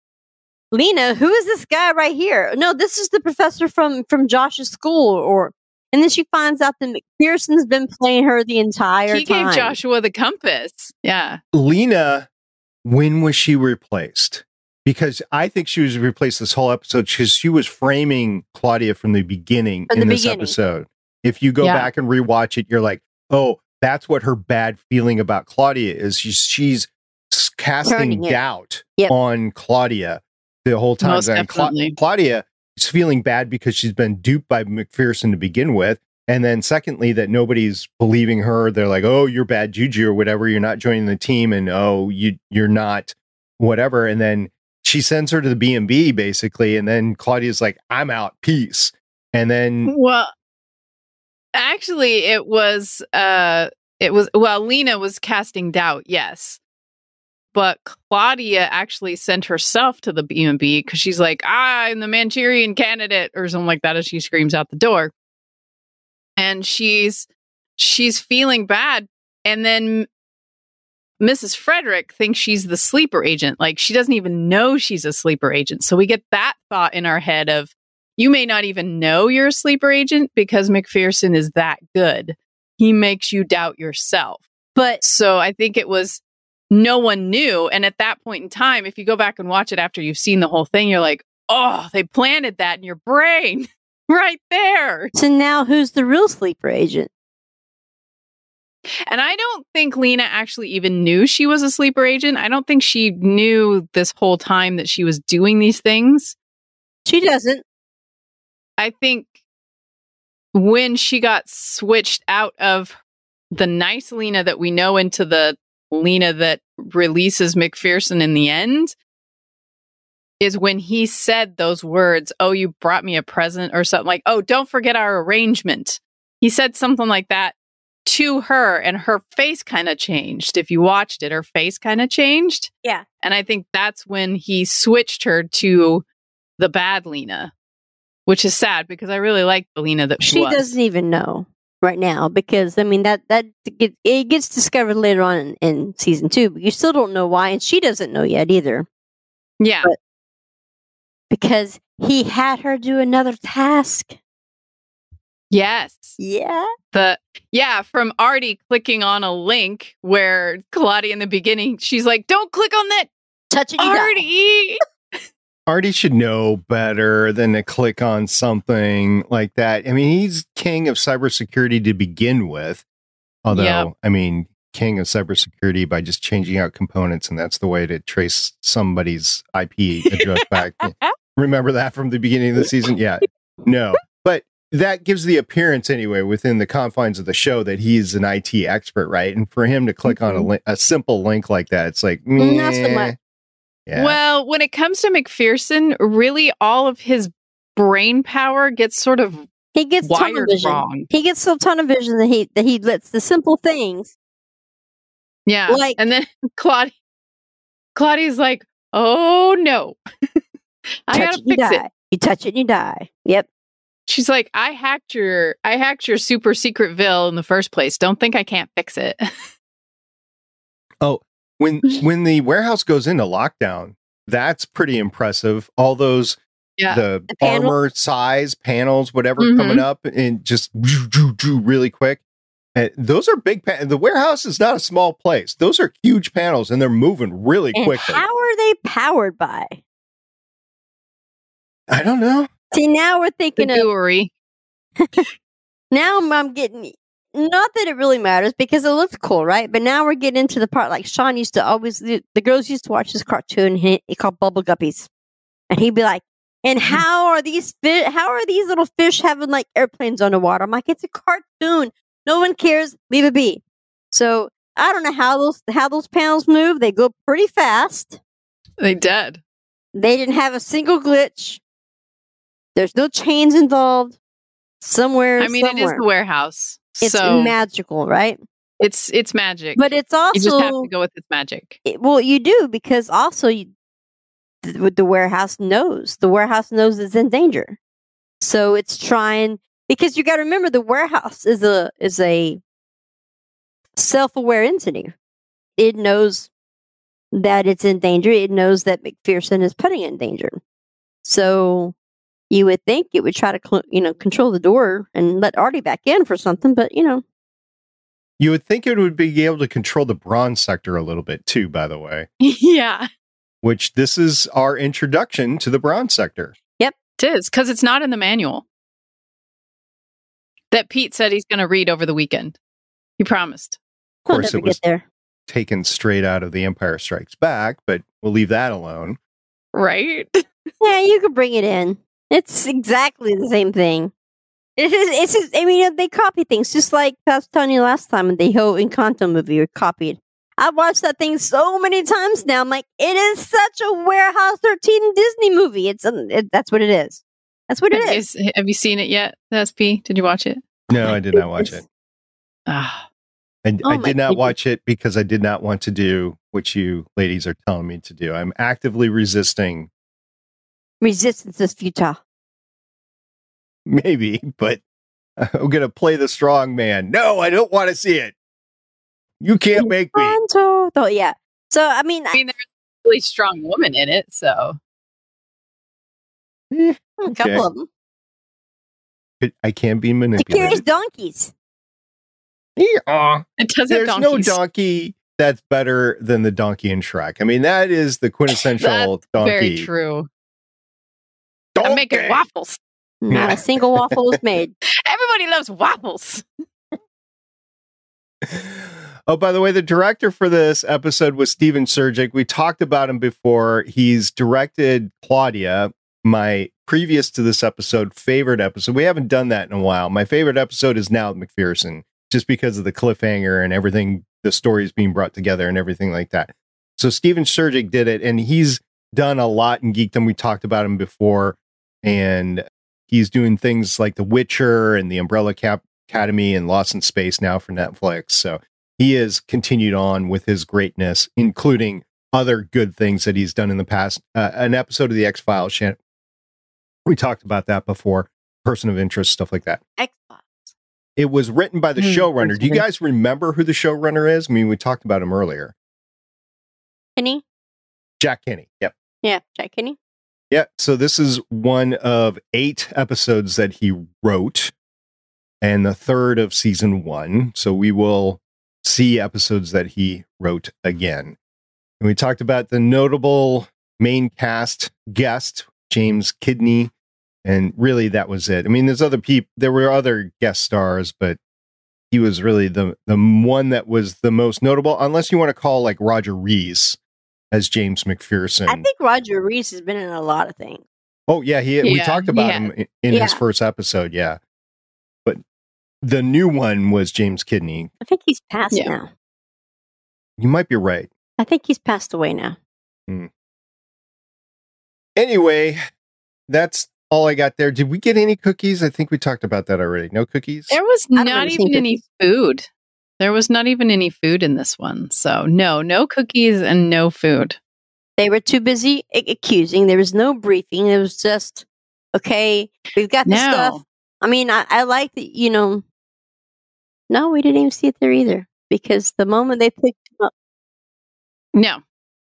C: "Leena, who is this guy right here? No, this is the professor from from Josh's school." Or and then she finds out that MacPherson's been playing her the entire
D: He
C: time.
D: gave Joshua the compass. Yeah.
B: Leena, when was she replaced? Because I think she was replaced this whole episode because she was framing Claudia from the beginning
C: From
B: in
C: the
B: this
C: beginning.
B: episode. If you go
D: Yeah.
B: back and rewatch it, you're like, oh, that's what her bad feeling about Claudia is. She's she's casting doubt
C: Yep.
B: on Claudia the whole time. Cla- Claudia is feeling bad because she's been duped by MacPherson to begin with. And then secondly, that nobody's believing her. They're like, oh, you're bad juju or whatever. You're not joining the team. And oh, you you're not whatever. And then she sends her to the B and B basically. And then Claudia's like, I'm out. Peace. And then
D: Well, actually, it was uh, it was well, Leena was casting doubt, yes, but Claudia actually sent herself to the B and B because she's like, I'm the Manchurian candidate or something like that, as she screams out the door, and she's she's feeling bad, and then. Mrs. Frederic thinks she's the sleeper agent. Like she doesn't even know she's a sleeper agent. So we get that thought in our head of you may not even know you're a sleeper agent because MacPherson is that good. He makes you doubt yourself.
C: but
D: So I think it was no one knew. And at that point in time, if you go back and watch it after you've seen the whole thing, you're like, oh, they planted that in your brain [laughs] right there.
C: So now who's the real sleeper agent?
D: And I don't think Leena actually even knew she was a sleeper agent. I don't think she knew this whole time that she was doing these things.
C: She doesn't.
D: I think when she got switched out of the nice Leena that we know into the Leena that releases MacPherson in the end is when he said those words, Oh, you brought me a present or something like, Oh, don't forget our arrangement. He said something like that to her, and her face kind of changed. If you watched it, her face kind of changed.
C: Yeah.
D: And I think that's when he switched her to the bad Leena, which is sad because I really like the Leena that she,
C: doesn't even know right now because I mean that that it gets discovered later on in, in season two, but you still don't know why, and she doesn't know yet either
D: Yeah.
C: But- because he had her do another task.
D: Yes.
C: Yeah.
D: The yeah, from Artie clicking on a link where Claudia in the beginning, she's like, "Don't click on that,
C: Touch it, you die.
D: Artie." [laughs]
B: Artie should know better than to click on something like that. I mean, he's king of cybersecurity to begin with. Although,
D: Yep.
B: I mean, king of cybersecurity by just changing out components, and that's the way to trace somebody's IP address back. [laughs] Remember that from the beginning of the season? Yeah. No. But that gives the appearance anyway within the confines of the show that he's an IT expert, right? And for him to click on a, mm-hmm. li- a simple link like that, it's like, mm,
C: Not so
B: meh.
C: much.
B: Yeah.
D: Well, when it comes to MacPherson, really all of his brain power gets sort of
C: He gets tunnel
D: wired
C: vision.
D: wrong.
C: He gets so tunnel vision that he that he lets the simple things.
D: Yeah.
C: Like-
D: and then [laughs] Claudia Claudia's like, "Oh no." [laughs] I
C: touch
D: got to
C: it, you
D: fix
C: die.
D: it.
C: You touch it, and you die. Yep.
D: She's like, "I hacked your I hacked your super secret vill in the first place. Don't think I can't fix it." [laughs]
B: Oh, when [laughs] when the warehouse goes into lockdown, that's pretty impressive. All those
D: Yeah.
B: the,
C: The
B: armor size panels, whatever
D: Mhm.
B: coming up and just really quick. And those are big. Pa- the warehouse is not a small place. Those are huge panels, and they're moving really
C: And
B: quickly.
C: how are they powered by?
B: I don't know.
C: See, now we're
D: The
C: thinking of
D: gooery. [laughs]
C: now I'm, I'm getting not that it really matters because it looks cool, right? But now we're getting into the part like Sean used to always the, the girls used to watch this cartoon he, he called Bubble Guppies, and he'd be like, "And
B: Mm-hmm.
C: how are these fish? How are these little fish having like airplanes underwater?" I'm like, "It's a cartoon. No one cares. Leave it be." So I don't know how those how those panels move. They go pretty fast.
D: They dead.
C: They didn't have a single glitch. There's no chains involved. Somewhere,
D: I mean, it is the warehouse,
C: It's
D: so
C: magical, right?
D: it's it's magic.
C: But it's also
D: you just have to go with its magic.
C: it- well, you do because also you, th- the warehouse knows the warehouse knows it's in danger, so it's trying because you got to remember the warehouse is a is a self aware entity. It knows that it's in danger. It knows that MacPherson is putting it in danger. So you would think it would try to cl- you know control the door and let Artie back in for something, but you know
B: You would think it would be able to control the bronze sector a little bit too. By the way, [laughs]
D: yeah,
B: which this is our introduction to the bronze sector. Yep.
D: It is because it's not in the manual that Pete said he's going to read over the weekend. He promised.
B: Of
C: we'll
B: course, it was
C: get there.
B: taken straight out of The Empire Strikes Back, but we'll leave that alone.
D: Right? [laughs]
C: Yeah, you could bring it in. It's exactly the same thing. It is. It's. Just, I mean, they copy things just like I was telling you last time. The whole Encanto movie were copied. I've watched that thing so many times now. I'm like, it is such a Warehouse 13 Disney movie. It's. um, It, that's what it is. That's what it
D: have, you,
C: is.
D: s- have you seen it yet? The SP? Did you watch it?
B: No, I did not watch it.
D: Ah,
B: I,
C: Oh
B: I did not
C: goodness.
B: watch it because I did not want to do what you ladies are telling me to do. I'm actively resisting,
C: Resistance is futile.
B: maybe, but I'm going to play the strong man. No, I don't want to see it. You can't make me.
C: Encanto. Though, yeah. So I mean,
D: I mean, there's a really strong woman in it, so
B: Eh,
C: a couple of them.
B: it- I can't be
C: The curious
B: manipulated.
C: donkeys.
B: Yeah.
D: it does have
B: There's no donkey that's better than the donkey in Shrek. I mean, that is the quintessential donkey.
D: Very true. I'm making
B: Donkey!
D: waffles.
C: Not a single waffle is made. [laughs]
D: Everybody loves waffles. [laughs]
B: Oh, by the way, the director for this episode was Stephen Surjik. We talked about him before. He's directed Claudia, my previous to this episode favorite episode. We haven't done that in a while. My favorite episode is now MacPherson, just because of the cliffhanger and everything, the story is being brought together and everything like that. So Stephen Surjik did it, and he's done a lot in geekdom. We talked about him before, and he's doing things like The Witcher and The Umbrella Cap- Academy and Lost in Space now for Netflix. So he has continued on with his greatness, including other good things that he's done in the past. Uh, an episode of the X Files, Shan- we talked about that before. Person of interest, stuff like that.
C: Xbox.
B: It was written by the
C: Hmm,
B: showrunner. Do you guys remember who the showrunner is? I mean, we talked about him earlier.
C: Kenny?
B: Jack Kenny. Yep.
C: Yeah, Jack Kenny.
B: Yeah. So this is one of eight episodes that he wrote and the third of season one. So we will see episodes that he wrote again. And we talked about the notable main cast guest, James Kidnie. And really that was it. I mean, there's other people, there were other guest stars, but he was really the, the one that was the most notable, unless you want to call like Roger Rees as James MacPherson.
C: I think Roger Rees has been in a lot of things.
B: Oh yeah, he we talked about
D: has.
B: him in, in his first episode, yeah. But the new one was James Kidnie.
C: I think he's passed
D: Yeah.
C: now.
B: You might be right.
C: I think he's passed away now. Hmm.
B: Anyway, that's all I got there. Did we get any cookies? I think we talked about that already. No cookies?
D: There was
C: don't
D: not
C: remember seeing
D: even any food. There was not even any food in this one. So, no, no cookies and no food.
C: They were too busy accusing. There was no briefing. It was just, okay, we've got the
D: No.
C: stuff. I mean, I, I like that, you know. No, we didn't even see it there either because the moment they picked him up,
D: No.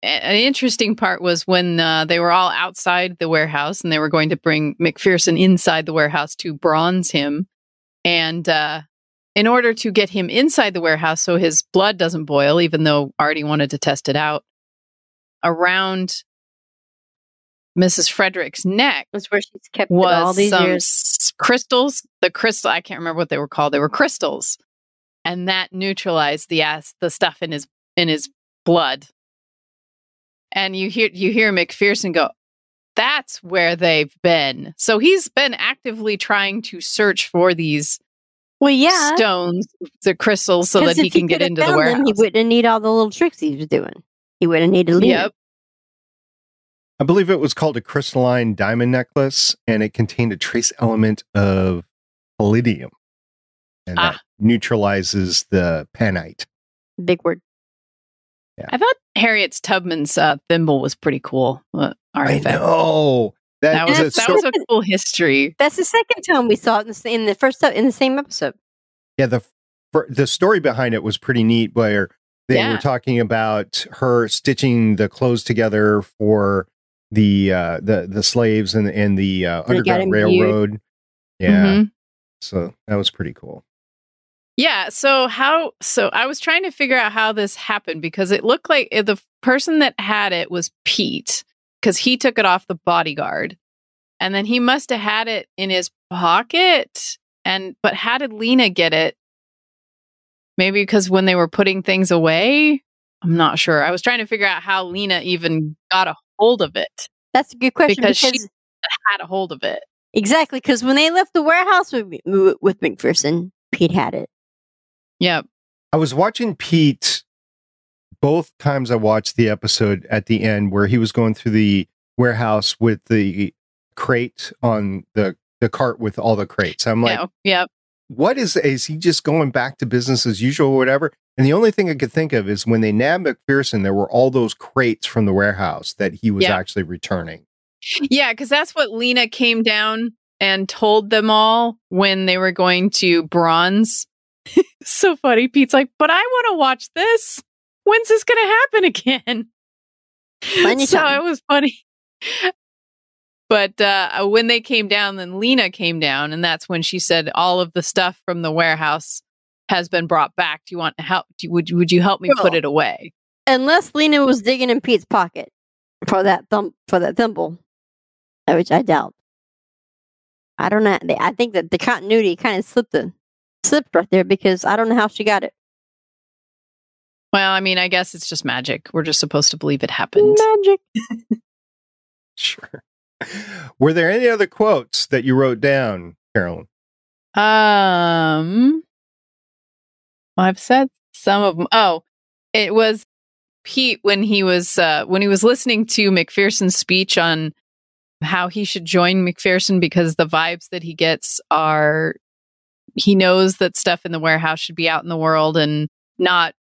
D: An interesting part was when uh, they were all outside the warehouse and they were going to bring MacPherson inside the warehouse to bronze him. And uh, in order to get him inside the warehouse so his blood doesn't boil, even though Artie wanted to test it out, around Mrs. Frederic's neck
C: That's where she's kept all these years.
D: crystals. The crystal, I can't remember what they were called. They were crystals, and that neutralized the ass, the stuff in his in his blood. And you hear you hear MacPherson go, "That's where they've been." So he's been actively trying to search for these
C: Well, yeah.
D: stones, the crystals, so that he
C: if
D: can get
C: could've
D: into the
C: found them, he wouldn't need all the little tricks he was doing. He wouldn't need to leave.
D: Yep.
B: I believe it was called a crystalline diamond necklace, and it contained a trace element of palladium, and that
D: Ah.
B: neutralizes the panite.
C: Big word.
D: I thought Harriet's Tubman's uh, thimble was pretty cool. Uh,
B: I know that,
D: That
B: was
D: was
B: a
D: that was a cool history.
C: That's the second time we saw it in the, in the first in the same episode.
B: yeah the fir- the story behind it was pretty neat. Where they
D: Yeah.
B: were talking about her stitching the clothes together for the uh, the the slaves and and the uh, underground
C: imbued.
B: railroad. Yeah,
D: Mhm.
B: so that was pretty cool.
D: Yeah. So how? So I was trying to figure out how this happened because it looked like uh, the person that had it was Pete because he took it off the bodyguard, and then he must have had it in his pocket. And but how did Leena get it? Maybe because when they were putting things away, I'm not sure. I was trying to figure out how Leena even got a hold of it.
C: That's a good question
D: Because
C: because,
D: she- Had a hold of it.
C: exactly because when they left the warehouse with with MacPherson, Pete had it.
D: Yep.
B: I was watching Pete both times I watched the episode at the end where he was going through the warehouse with the crate on the the cart with all the crates. I'm like,
D: yeah. Yep.
B: what is is he just going back to business as usual or whatever? And the only thing I could think of is when they nabbed MacPherson, there were all those crates from the warehouse that he was
D: Yeah.
B: actually returning.
D: Yeah, because that's what Leena came down and told them all when they were going to bronze. [laughs] so funny. Pete's like, but I want to watch this. When's this going to happen [laughs] again? So
C: time.
D: it was funny. But uh, when they came down, then Leena came down, and that's when she said, "All of the stuff from the warehouse has been brought back. Do you want to help? Do, would would you help me put it away?"
C: Unless Leena was digging in Pete's pocket for that thumb for that thimble, uh, which I doubt. I don't know. I think that the continuity kind of slipped the slipped right there because I don't know how she got it.
D: Well, I mean, I guess it's just magic. We're just supposed to believe it happened.
C: Magic. [laughs]
B: Sure. Were there any other quotes that you wrote down, Carolyn?
D: Um, well, I've said some of them. Oh, it was Pete when he was uh, when he was listening to MacPherson's speech on how he should join MacPherson because the vibes that he gets are he knows that stuff in the warehouse should be out in the world and not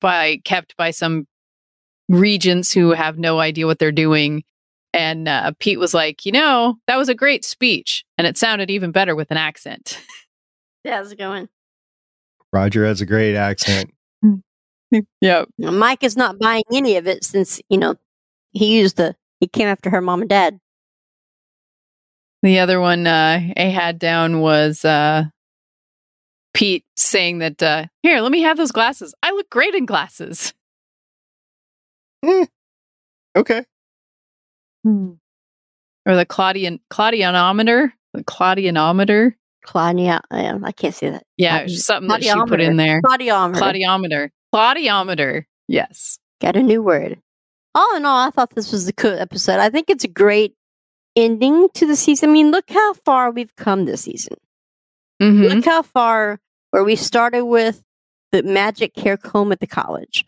D: by kept by some regents who have no idea what they're doing. And uh, Pete was like, you know, that was a great speech, and it sounded even better with an accent.
C: Yeah, how's it going?
B: Roger has a great accent. [laughs]
D: Yep.
C: Now, Mike is not buying any of it since you know he used the he came after her mom and dad.
D: The other one uh, I had down was uh, Pete saying that, uh, here, let me have those glasses. I look great in glasses.
B: Okay.
D: Or the Claudian Claudianometer. The Claudianometer.
C: Claudia, I can't say that.
D: Yeah,
C: Claudi-
D: something that she put in there.
C: Claudiometer.
D: Claudiometer. Claudiometer. Yes.
C: Got a new word. All in all, I thought this was a good episode. I think it's a great ending to the season. I mean, look how far we've come this season.
D: hmm
C: Look how far where we started with the magic hair comb at the college.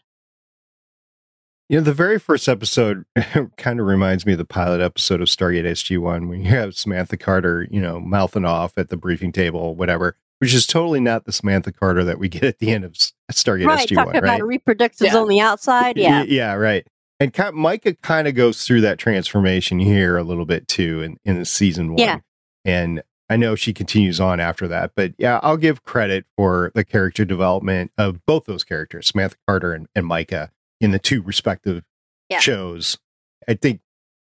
B: You know, the very first episode [laughs] kind of reminds me of the pilot episode of Stargate SG1 when you have Samantha Carter, you know, mouthing off at the briefing table, whatever, which is totally not the Samantha Carter that we get at the end of S- Stargate
C: right,
B: SG1,
C: talking
B: right?
C: about reproductives
D: Yeah.
C: on the outside. Yeah.
B: yeah, right. And kind Myka kind of goes through that transformation here a little bit too in, in season one.
C: Yeah.
B: And I know she continues on after that, but yeah, I'll give credit for the character development of both those characters, Samantha Carter and, and Myka, in the two respective
C: Yeah.
B: shows. I think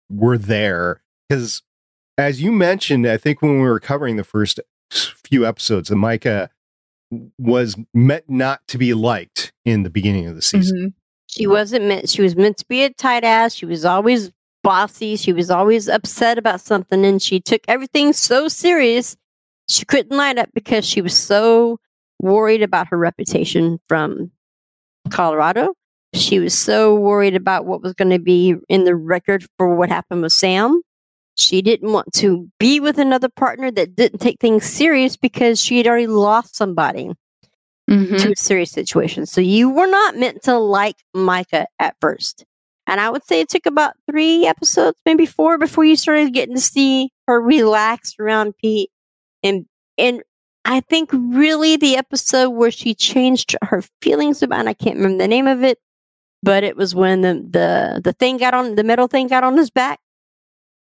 B: we're there because, as you mentioned, I think when we were covering the first few episodes, that Myka was meant not to be liked in the beginning of the season.
D: Mhm.
C: She wasn't meant. She was meant to be a tight ass. She was always bossy. She was always upset about something, and she took everything so serious. She couldn't light up because she was so worried about her reputation from Colorado. She was so worried about what was going to be in the record for what happened with Sam. She didn't want to be with another partner that didn't take things serious because she had already lost somebody
D: Mhm.
C: to a serious situation. So you were not meant to like Myka at first. And I would say it took about three episodes, maybe four, before you started getting to see her relax around Pete. And and I think really the episode where she changed her feelings about and I can't remember the name of it, but it was when the the, the thing got on the metal thing got on his back.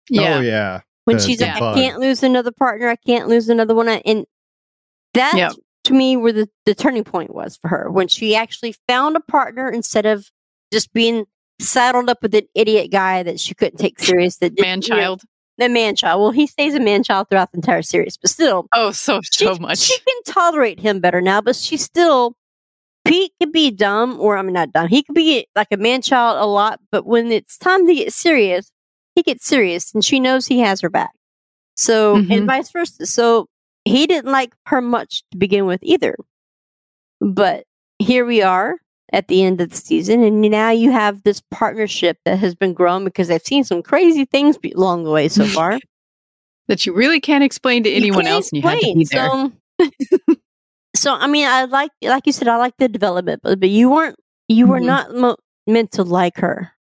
D: Yeah.
B: Oh yeah.
C: When
B: The-
C: she's
B: the
C: like, I can't lose another partner, I can't lose another one. And that
D: Yep.
C: to me where the, the turning point was for her when she actually found a partner instead of just being saddled up with an idiot guy that she couldn't take serious that
D: Man
C: you know,
D: child.
C: the man child well he stays a man child throughout the entire series but still
D: Oh, so
C: she,
D: so much.
C: she can tolerate him better now but she still Pete could be dumb or I mean not dumb he could be like a man child a lot but when it's time to get serious he gets serious and she knows he has her back so
D: Mhm.
C: and vice versa so he didn't like her much to begin with either but here we are at the end of the season and now you have this partnership that has been grown because i've seen some crazy things be- along the way so [laughs] far
D: that you really can't explain to anyone else, and you had to be there.
C: explain. [laughs] So, so I mean, I like, like you said, I like the development, but, but you weren't, you were
D: Mhm.
C: not mo- meant to like her.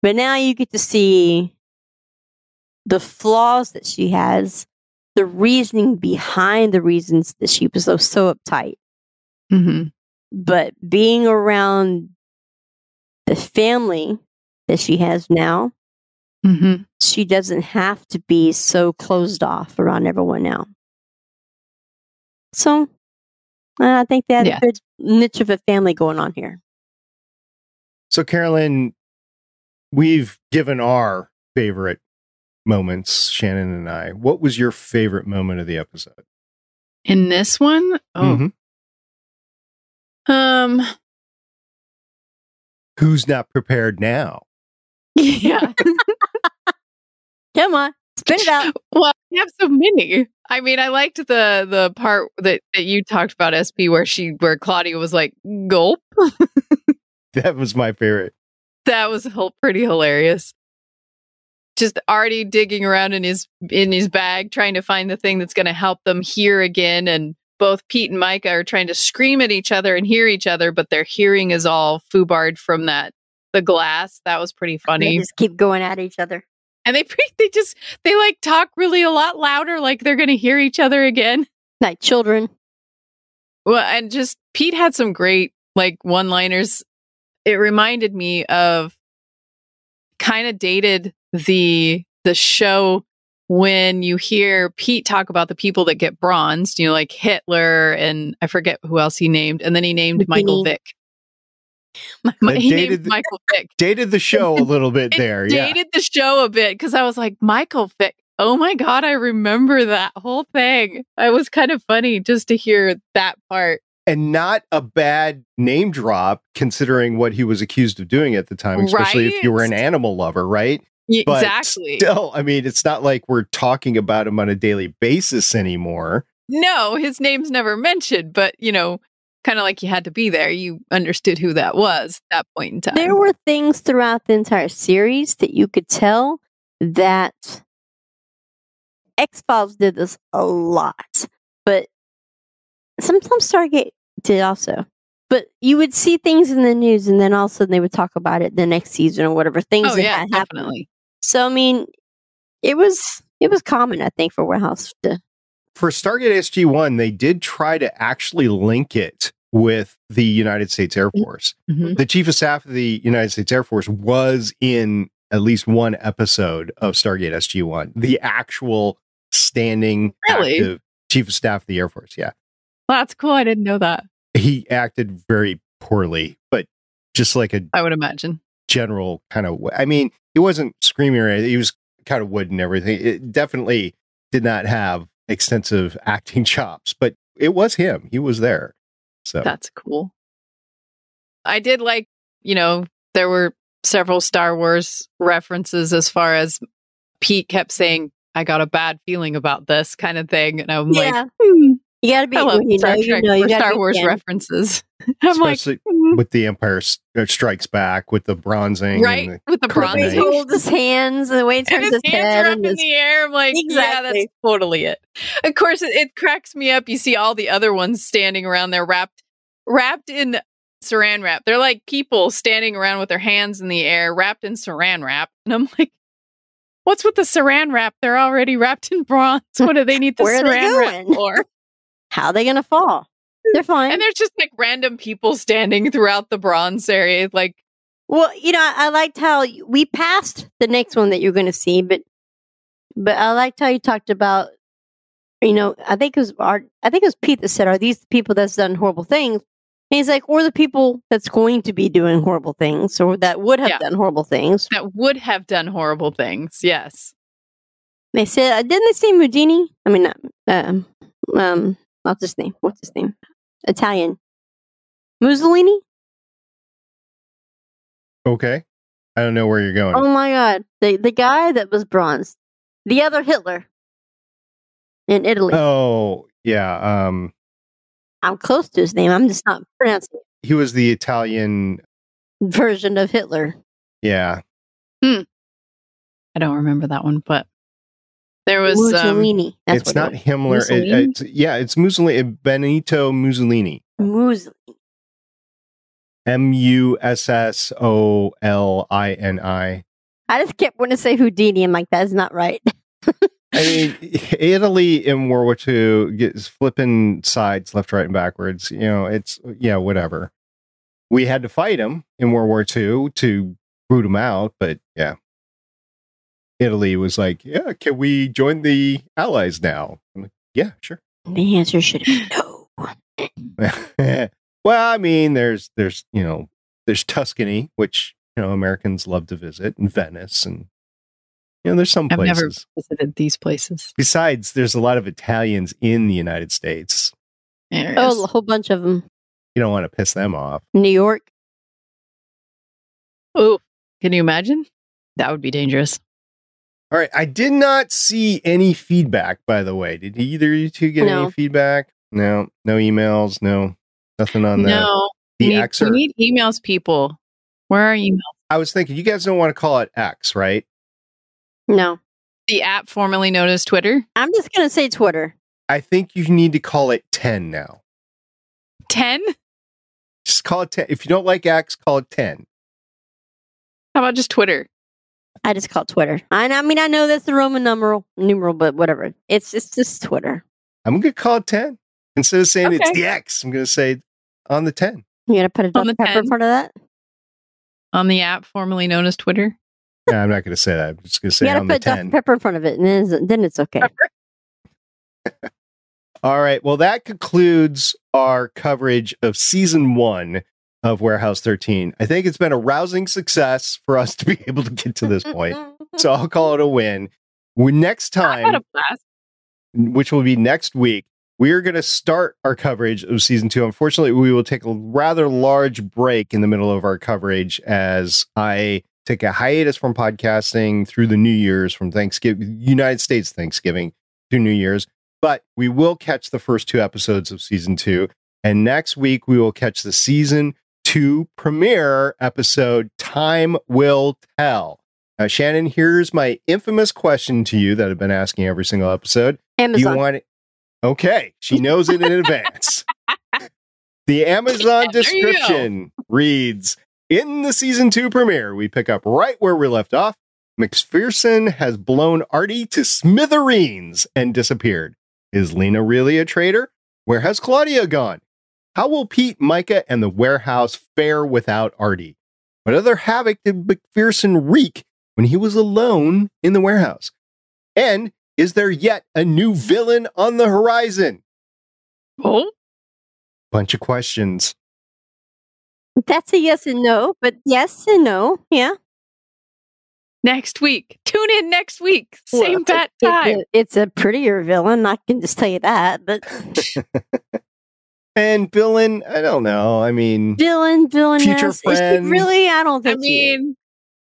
C: But now you get to see the flaws that she has, the reasoning behind the reasons that she was so so uptight.
D: hmm
C: But being around the family that she has now,
D: hmm
C: she doesn't have to be so closed off around everyone now. So I think they had
D: Yeah.
C: a good niche of a family going on here.
B: So Carolyn, we've given our favorite moments, Shannon and I. What was your favorite moment of the episode?
D: In this one, oh,
B: Mhm.
D: Um,
B: Who's not prepared now?
D: yeah. [laughs]
C: Come on, spit it out.
D: Well, we have so many. I mean, I liked the the part that, that you talked about, SP, where she where Claudia was like, "Gulp." [laughs]
B: That was my favorite.
D: that was pretty hilarious. Just already digging around in his in his bag, trying to find the thing that's going to help them hear again, and both Pete and Myka are trying to scream at each other and hear each other, but their hearing is all foobarred from that the glass. That was pretty
C: They
D: funny.
C: just keep going at each other.
D: And they pre- they just they like talk really a lot louder, like they're going to hear each other again.
C: Like children.
D: Well, and just Pete had some great like one liners. It reminded me of kind of dated the the show when you hear Pete talk about the people that get bronzed, you know, like Hitler and I forget who else he named, and then he named Michael Vick. [laughs]
B: That
D: he
B: dated
D: named
B: the-
D: Michael Vick. [laughs]
B: Dated the show a little bit [laughs] there. Yeah.
D: dated the show a bit because I was like, Michael Vick. Oh my god, I remember that whole thing. It was kind of funny just to hear that part.
B: And not a bad name drop considering what he was accused of doing at the time, especially if you were an animal lover, right?
D: Y-
B: But
D: exactly.
B: Still, I mean, it's not like we're talking about him on a daily basis anymore.
D: No, his name's never mentioned, but you know, kind of like you had to be there. You understood who that was at that point in time.
C: There were things throughout the entire series that you could tell that X Files did this a lot, but sometimes Stargate did also. But you would see things in the news, and then all of a sudden they would talk about it the next season or whatever things
D: oh
C: that
D: yeah,
C: had happened.
D: definitely.
C: So I mean, it was it was common, I think, for Warehouse to
B: For Stargate SG 1, they did try to actually link it with the United States Air Force.
D: Mhm.
B: The chief of staff of the United States Air Force was in at least one episode of Stargate SG 1, the actual standing
D: Really?
B: chief of staff of the Air Force. Yeah.
D: Well, that's cool. I didn't know that.
B: He acted very poorly, but just like a
D: I would imagine.
B: General kind of I mean, he wasn't screaming or anything. He was kind of wood and everything. It definitely did not have extensive [laughs] acting chops, but it was him. He was there. So
D: That's cool. I did like, you know, there were several Star Wars references as far as Pete kept saying, I got a bad feeling about this kind of thing. And I'm like,
C: yeah.
D: hmm,
C: You gotta be,
D: I love
C: when you know,
D: Star
C: you know, you
D: for Star Wars
C: fan.
D: references. [laughs] I'm like,
B: especially
D: hmm,
B: with the Empire uh, Strikes Back with the bronzing,
D: right?
B: And
D: With the
B: Carbonite.
C: The way he holds his hands and the way he
D: and
C: turns
D: his
C: his,
D: hands
C: head
D: are up in
C: his,
D: the air. I'm like, yeah, that's totally it. Of course, it, it cracks me up. You see all the other ones standing around there wrapped, wrapped in saran wrap. They're like people standing around with their hands in the air, wrapped in saran wrap. And I'm like, what's with the saran wrap? They're already wrapped in bronze. What do they need the
C: Where
D: saran wrap for? [laughs]
C: how are they gonna fall? They're fine.
D: And there's just like random people standing throughout the bronze area. Like,
C: Well, you know, I, I liked how we passed the next one that you're going to see, but but I liked how you talked about, you know, I think it was our, I think it was Pete that said, "Are these the people that's done horrible things?" And he's like, "Or the people that's going to be doing horrible things, or that would have
D: Yeah.
C: done horrible things."
D: that would have done horrible things. Yes.
C: They said, uh, "Didn't they say Mudini?" I mean, um, um, what's his name? What's his name? Italian. Mussolini?
B: Okay. I don't know where you're going.
C: Oh my god. The the guy that was bronze. The other Hitler. In Italy.
B: Oh, yeah. Um,
C: I'm close to his name. I'm just not pronouncing it.
B: he was the Italian.
C: version of Hitler.
B: Yeah. Hmm.
D: I don't remember that one, but there was um,
C: Mussolini. That's
B: it's
C: what
B: not
C: it
B: Himmler. It- it's, yeah, it's Mussolini. Benito Mussolini.
C: was. Mussolini.
B: M U S S O L I N I.
C: I just kept wanting to say Houdini. I'm like, that's not right.
B: I mean, [laughs] Italy in World War II gets flipping sides left, right, and backwards. You know, it's yeah, whatever. We had to fight him in World War II to root him out, but yeah, Italy was like, yeah, can we join the Allies now? I'm like, yeah, sure.
C: the answer should be no. [laughs]
B: well, I mean, there's there's you know there's Tuscany, which you know Americans love to visit, and Venice, and you know there's some
D: I've never
B: places.
D: visited these places.
B: Besides, there's a lot of Italians in the United States.
D: There
C: Oh,
D: is.
C: a whole bunch of them.
B: You don't want to piss them off.
C: New York.
D: Oh, can you imagine? That would be dangerous.
B: All right, I did not see any feedback. By the way, did either of you two get
C: No.
B: any feedback? No, no emails, no nothing on that.
D: no,
B: the
D: we need,
B: X.
D: we need emails, people. Where are emails?
B: I was thinking you guys don't want to call it X, right?
C: No.
D: The app formerly known as Twitter.
C: I'm just going to say Twitter.
B: I think you need to call it ten now.
D: Ten?
B: Just call it ten. If you don't like X, call it ten.
D: How about just Twitter?
C: I just call it Twitter. I, I mean, I know that's the Roman numeral, numeral, but whatever. It's it's just Twitter.
B: I'm gonna call it ten instead of saying it's the X. I'm gonna say on the ten.
C: You got to put a
D: On
C: Dr.
D: the
C: Pepper
D: 10.
C: in front of that.
D: On the app formerly known as Twitter.
B: No, I'm not gonna say that. I'm just gonna
C: You
B: say
C: got to
B: on the
C: put Dr.
B: ten.
C: Pepper in front of it, and then it's, then it's okay. [laughs]
B: All right. Well, that concludes our coverage of season one of Warehouse 13. I think it's been a rousing success for us to be [laughs] able to get to this point. So I'll call it a win. We, next time, which will be next week, we are going to start our coverage of season two. Unfortunately, we will take a rather large break in the middle of our coverage as I take a hiatus from podcasting through the New Year's from Thanksgiving, United States Thanksgiving to New Year's. But we will catch the first two episodes of season two. And next week, we will catch the season two premiere episode, Time Will Tell. Now, Shannon, here's my infamous question to you that I've been asking every single episode. Do you want it? Okay, she knows it in advance. [laughs] The Amazon
D: Yeah, there you go.
B: description reads In the season two premiere, we pick up right where we left off. MacPherson has blown Artie to smithereens and disappeared. Is Leena really a traitor? Where has Claudia gone? How will Pete, Myka, and the warehouse fare without Artie? What other havoc did MacPherson wreak when he was alone in the warehouse? And is there yet a new villain on the horizon?
D: Oh,
B: Bunch of questions.
C: That's a yes and no, but yes and no. Yeah.
D: next week. Tune in next week. Same
C: it's a-
D: bat
C: it-
D: time.
C: it- it's a prettier villain. I can just tell you that. But [laughs]
B: And villain, I don't know. I mean,
C: villain, villain.
B: Future [laughs] friend.
C: really? I don't
D: I
C: think. she is.
D: mean,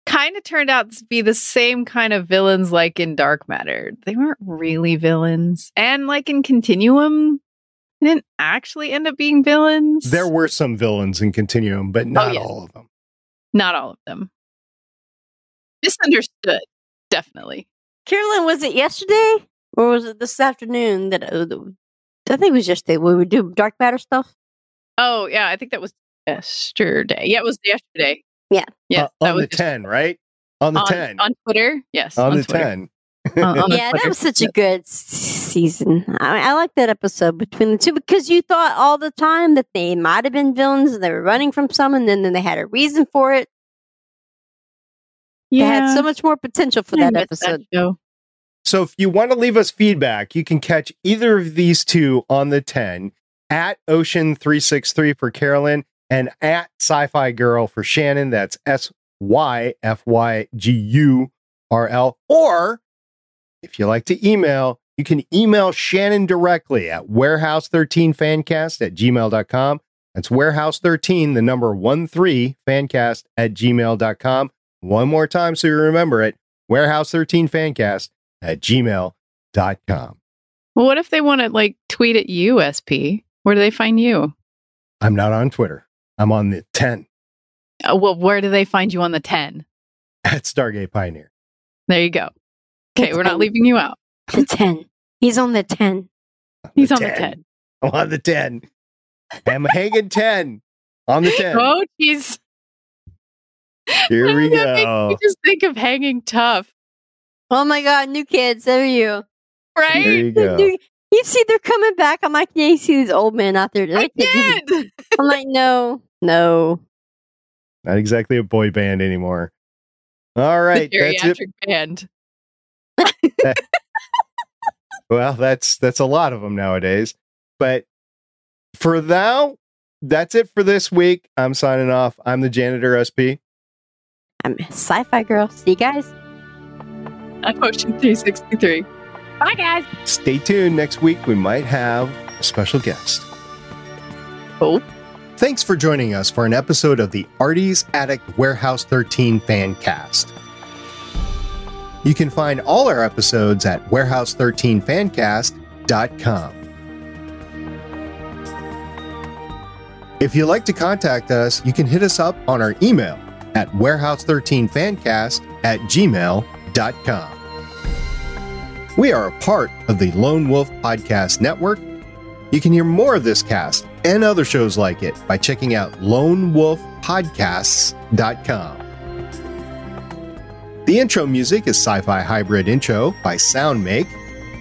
D: kind of turned out to be the same kind of villains like in Dark Matter. They weren't really villains. And like in Continuum, they didn't actually end up being villains.
B: there were some villains in Continuum, but not
D: Oh, yes.
B: all of them.
D: Not all of them. Misunderstood. Definitely.
C: Carolyn, was it yesterday or was it this afternoon that uh, the- I think it was yesterday when we would do dark matter stuff?
D: Oh, yeah. I think that was yesterday. Yeah, it was yesterday.
C: Yeah.
D: Yeah.
B: Uh,
D: that
B: on
D: was
B: the 10, right? On the
D: on,
B: 10.
D: on Twitter. Yes.
B: on, the
D: Twitter.
B: 10.
D: On- on [laughs] the
C: yeah, that was such a good season. I, I like that episode between the two because you thought all the time that they might have been villains and they were running from someone, and then they had a reason for it. Yeah. They had so much more potential for
D: I
C: that episode.
D: show.
B: So if you want to leave us feedback, you can catch either of these two on the 10 at Ocean363 for Carolyn and at Sci Fi Girl for Shannon. That's S Y F Y G U R L. Or if you like to email, you can email Shannon directly at warehouse13fancast at gmail.com. That's warehouse13, the number 13 fancast at gmail.com. One more time so you remember it warehouse13fancast at gmail.com.
D: Well, what if they want to like tweet at you, SP? Where do they find you?
B: I'm not on Twitter. I'm on the 10
D: Uh, well, where do they find you on the 10?
B: at Stargate Pioneer.
D: There you go. Okay, we're not leaving you out.
C: The 10. He's on the 10.
D: He's on the 10.
B: I'm on the 10. I'm hanging 10 on the 10.
D: Oh, jeez.
B: Here we
D: That makes
B: go.
D: me just think of hanging tough,
C: Oh my God, new kids. There you.
D: right?
B: There you go.
C: You, you see, they're coming back. I'm like, yeah, you see these old men out there.
D: I
C: They're-
D: did. [laughs]
C: I'm like, no, no.
B: Not exactly a boy band anymore. All right.
D: the
B: That's it.
D: geriatric band. [laughs]
B: Well, that's that's a lot of them nowadays. But for now, that's it for this week. I'm signing off. I'm the janitor SP.
C: I'm sci-fi girl. See you guys.
D: I'm 363. Bye, guys.
B: Stay tuned. Next week we might have a special guest.
D: Oh.
B: Thanks for joining us for an episode of the Artie's Attic Warehouse 13 fan cast. You can find all our episodes at warehouse13fancast.com. If you'd like to contact us, you can hit us up on our email at warehouse13fancast at gmail.com. We are a part of the Lone Wolf Podcast Network. You can hear more of this cast and other shows like it by checking out lonewolfpodcasts.com. The intro music is Sci Fi Hybrid Intro by Soundmake,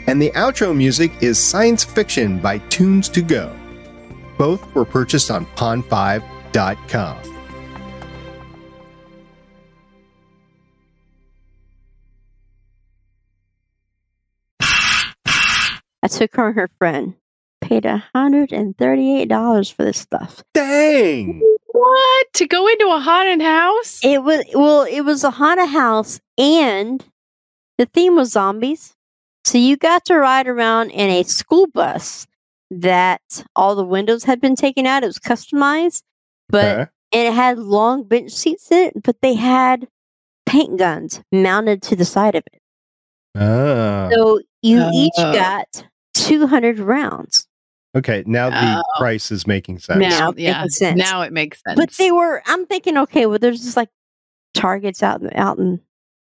B: and the outro music is Science Fiction by Tunes to Go. Both were purchased on pond5.com.
C: I took her and her friend. Paid $138 for this stuff.
B: Dang!
D: What? To go into a haunted house?
C: It was well, it was a haunted house and the theme was zombies. So you got to ride around in a school bus that all the windows had been taken out. It was customized, but
B: Huh?
C: and it had long bench seats in it, but they had paint guns mounted to the side of it.
B: Ah.
C: So you each
D: Oh.
C: got 200 rounds.
B: Okay, now the
D: Oh.
B: price is making sense.
C: Now
D: Now,
C: it
D: yeah.
C: makes sense.
D: Now it makes sense.
C: But they were. I'm thinking, okay, well, there's just like targets out in out in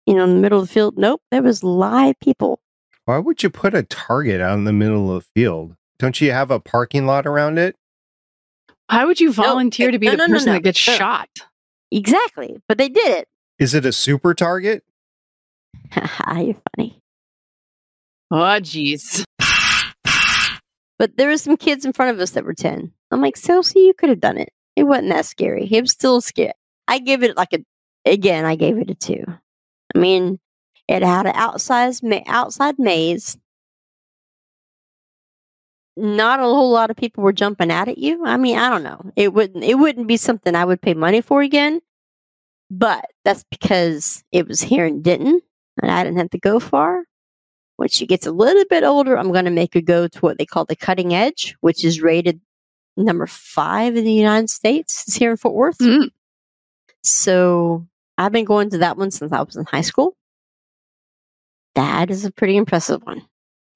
C: you know in the middle of the field. Nope, there was live people.
B: Why would you put a target out in the middle of the field? Don't you have a parking lot around it?
D: Why would you volunteer to be
C: no,
D: the
C: no, no,
D: person
C: no,
D: that gets
C: no.
D: shot?
C: Exactly, but they did it.
B: Is it a super target?
C: Ha, [laughs] You're funny.
D: Oh, jeez.
C: But there were some kids in front of us that were ten. I'm like, Celsi, you could have done it. It wasn't that scary. It was still scary. I give it like a. Again, I gave it a two. I mean, it had an outsized ma- outside maze. Not a whole lot of people were jumping out at you. I mean, I don't know. It wouldn't. It wouldn't be something I would pay money for again. But that's because it was here in Denton and I didn't have to go far. When she gets a little bit older, I'm going to make her go to what they call the cutting edge, which is rated number five in the United States. It's [laughs] here in Fort Worth.
D: Mm.
C: So I've been going to that one since I was in high school. That is a pretty impressive one.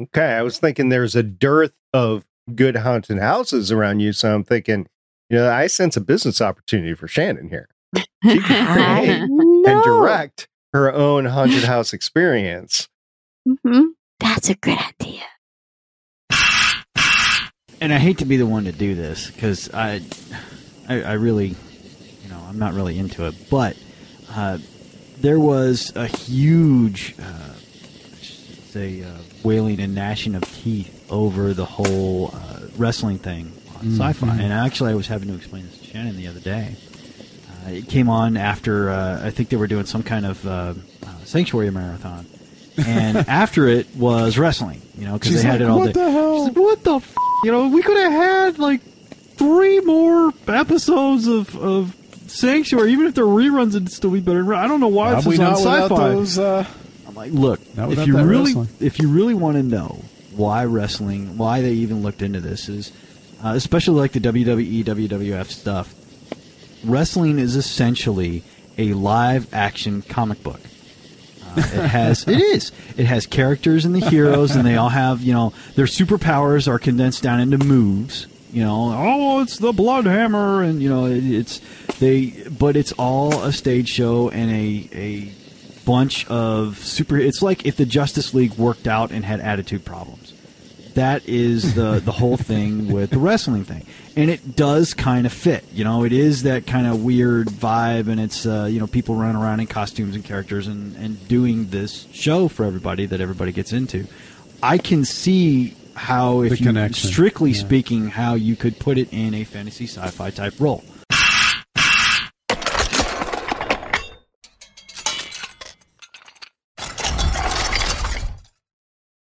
B: Okay, I was thinking there's a dearth of good haunted houses around you, so I'm thinking, you know, I sense a business opportunity for Shannon here. She could
C: I [laughs]
B: create
C: know.
B: and direct her own haunted house experience.
D: Mhm.
C: That's a good idea.
E: and I hate to be the one to do this because I, I, I really, you know, I'm not really into it. But uh, there was a huge, uh, say, uh, wailing and gnashing of teeth over the whole uh, wrestling thing on
F: Mm, Syfy.
E: And actually, I was having to explain this to Shannon the other day. Uh, it came on after uh, I think they were doing some kind of uh, uh, sanctuary marathon. And [laughs] after it was wrestling, you know, because they had
F: like,
E: it all
F: "What
E: day.
F: the hell?"
E: Like, what the f-? You know, we could have had like three more episodes of, of Sanctuary, even if they're reruns, it'd still be better. I don't know why it's
F: Probably
E: on sci-fi.
F: those. Uh,
E: I'm like, look, if you really,
F: wrestling.
E: if you really want to know why wrestling, why they even looked into this, is uh, especially like the WWE, WWF stuff. Wrestling is essentially a live action comic book. It has it is. It has characters and the heroes and they all have you know their superpowers are condensed down into moves you know. Oh it's the blood hammer and you know it, it's they but it's all a stage show and a a bunch of super it's like if the Justice League worked out and had attitude problems. That is the the whole thing with the wrestling thing and it does kind of fit you know? It is that kind of weird vibe and it's uh, you know people running around in costumes and characters and and doing this show for everybody that everybody gets into. I can see how if
F: The
E: you
F: connection,
E: strictly
F: yeah.
E: speaking how you could put it in a fantasy sci-fi type role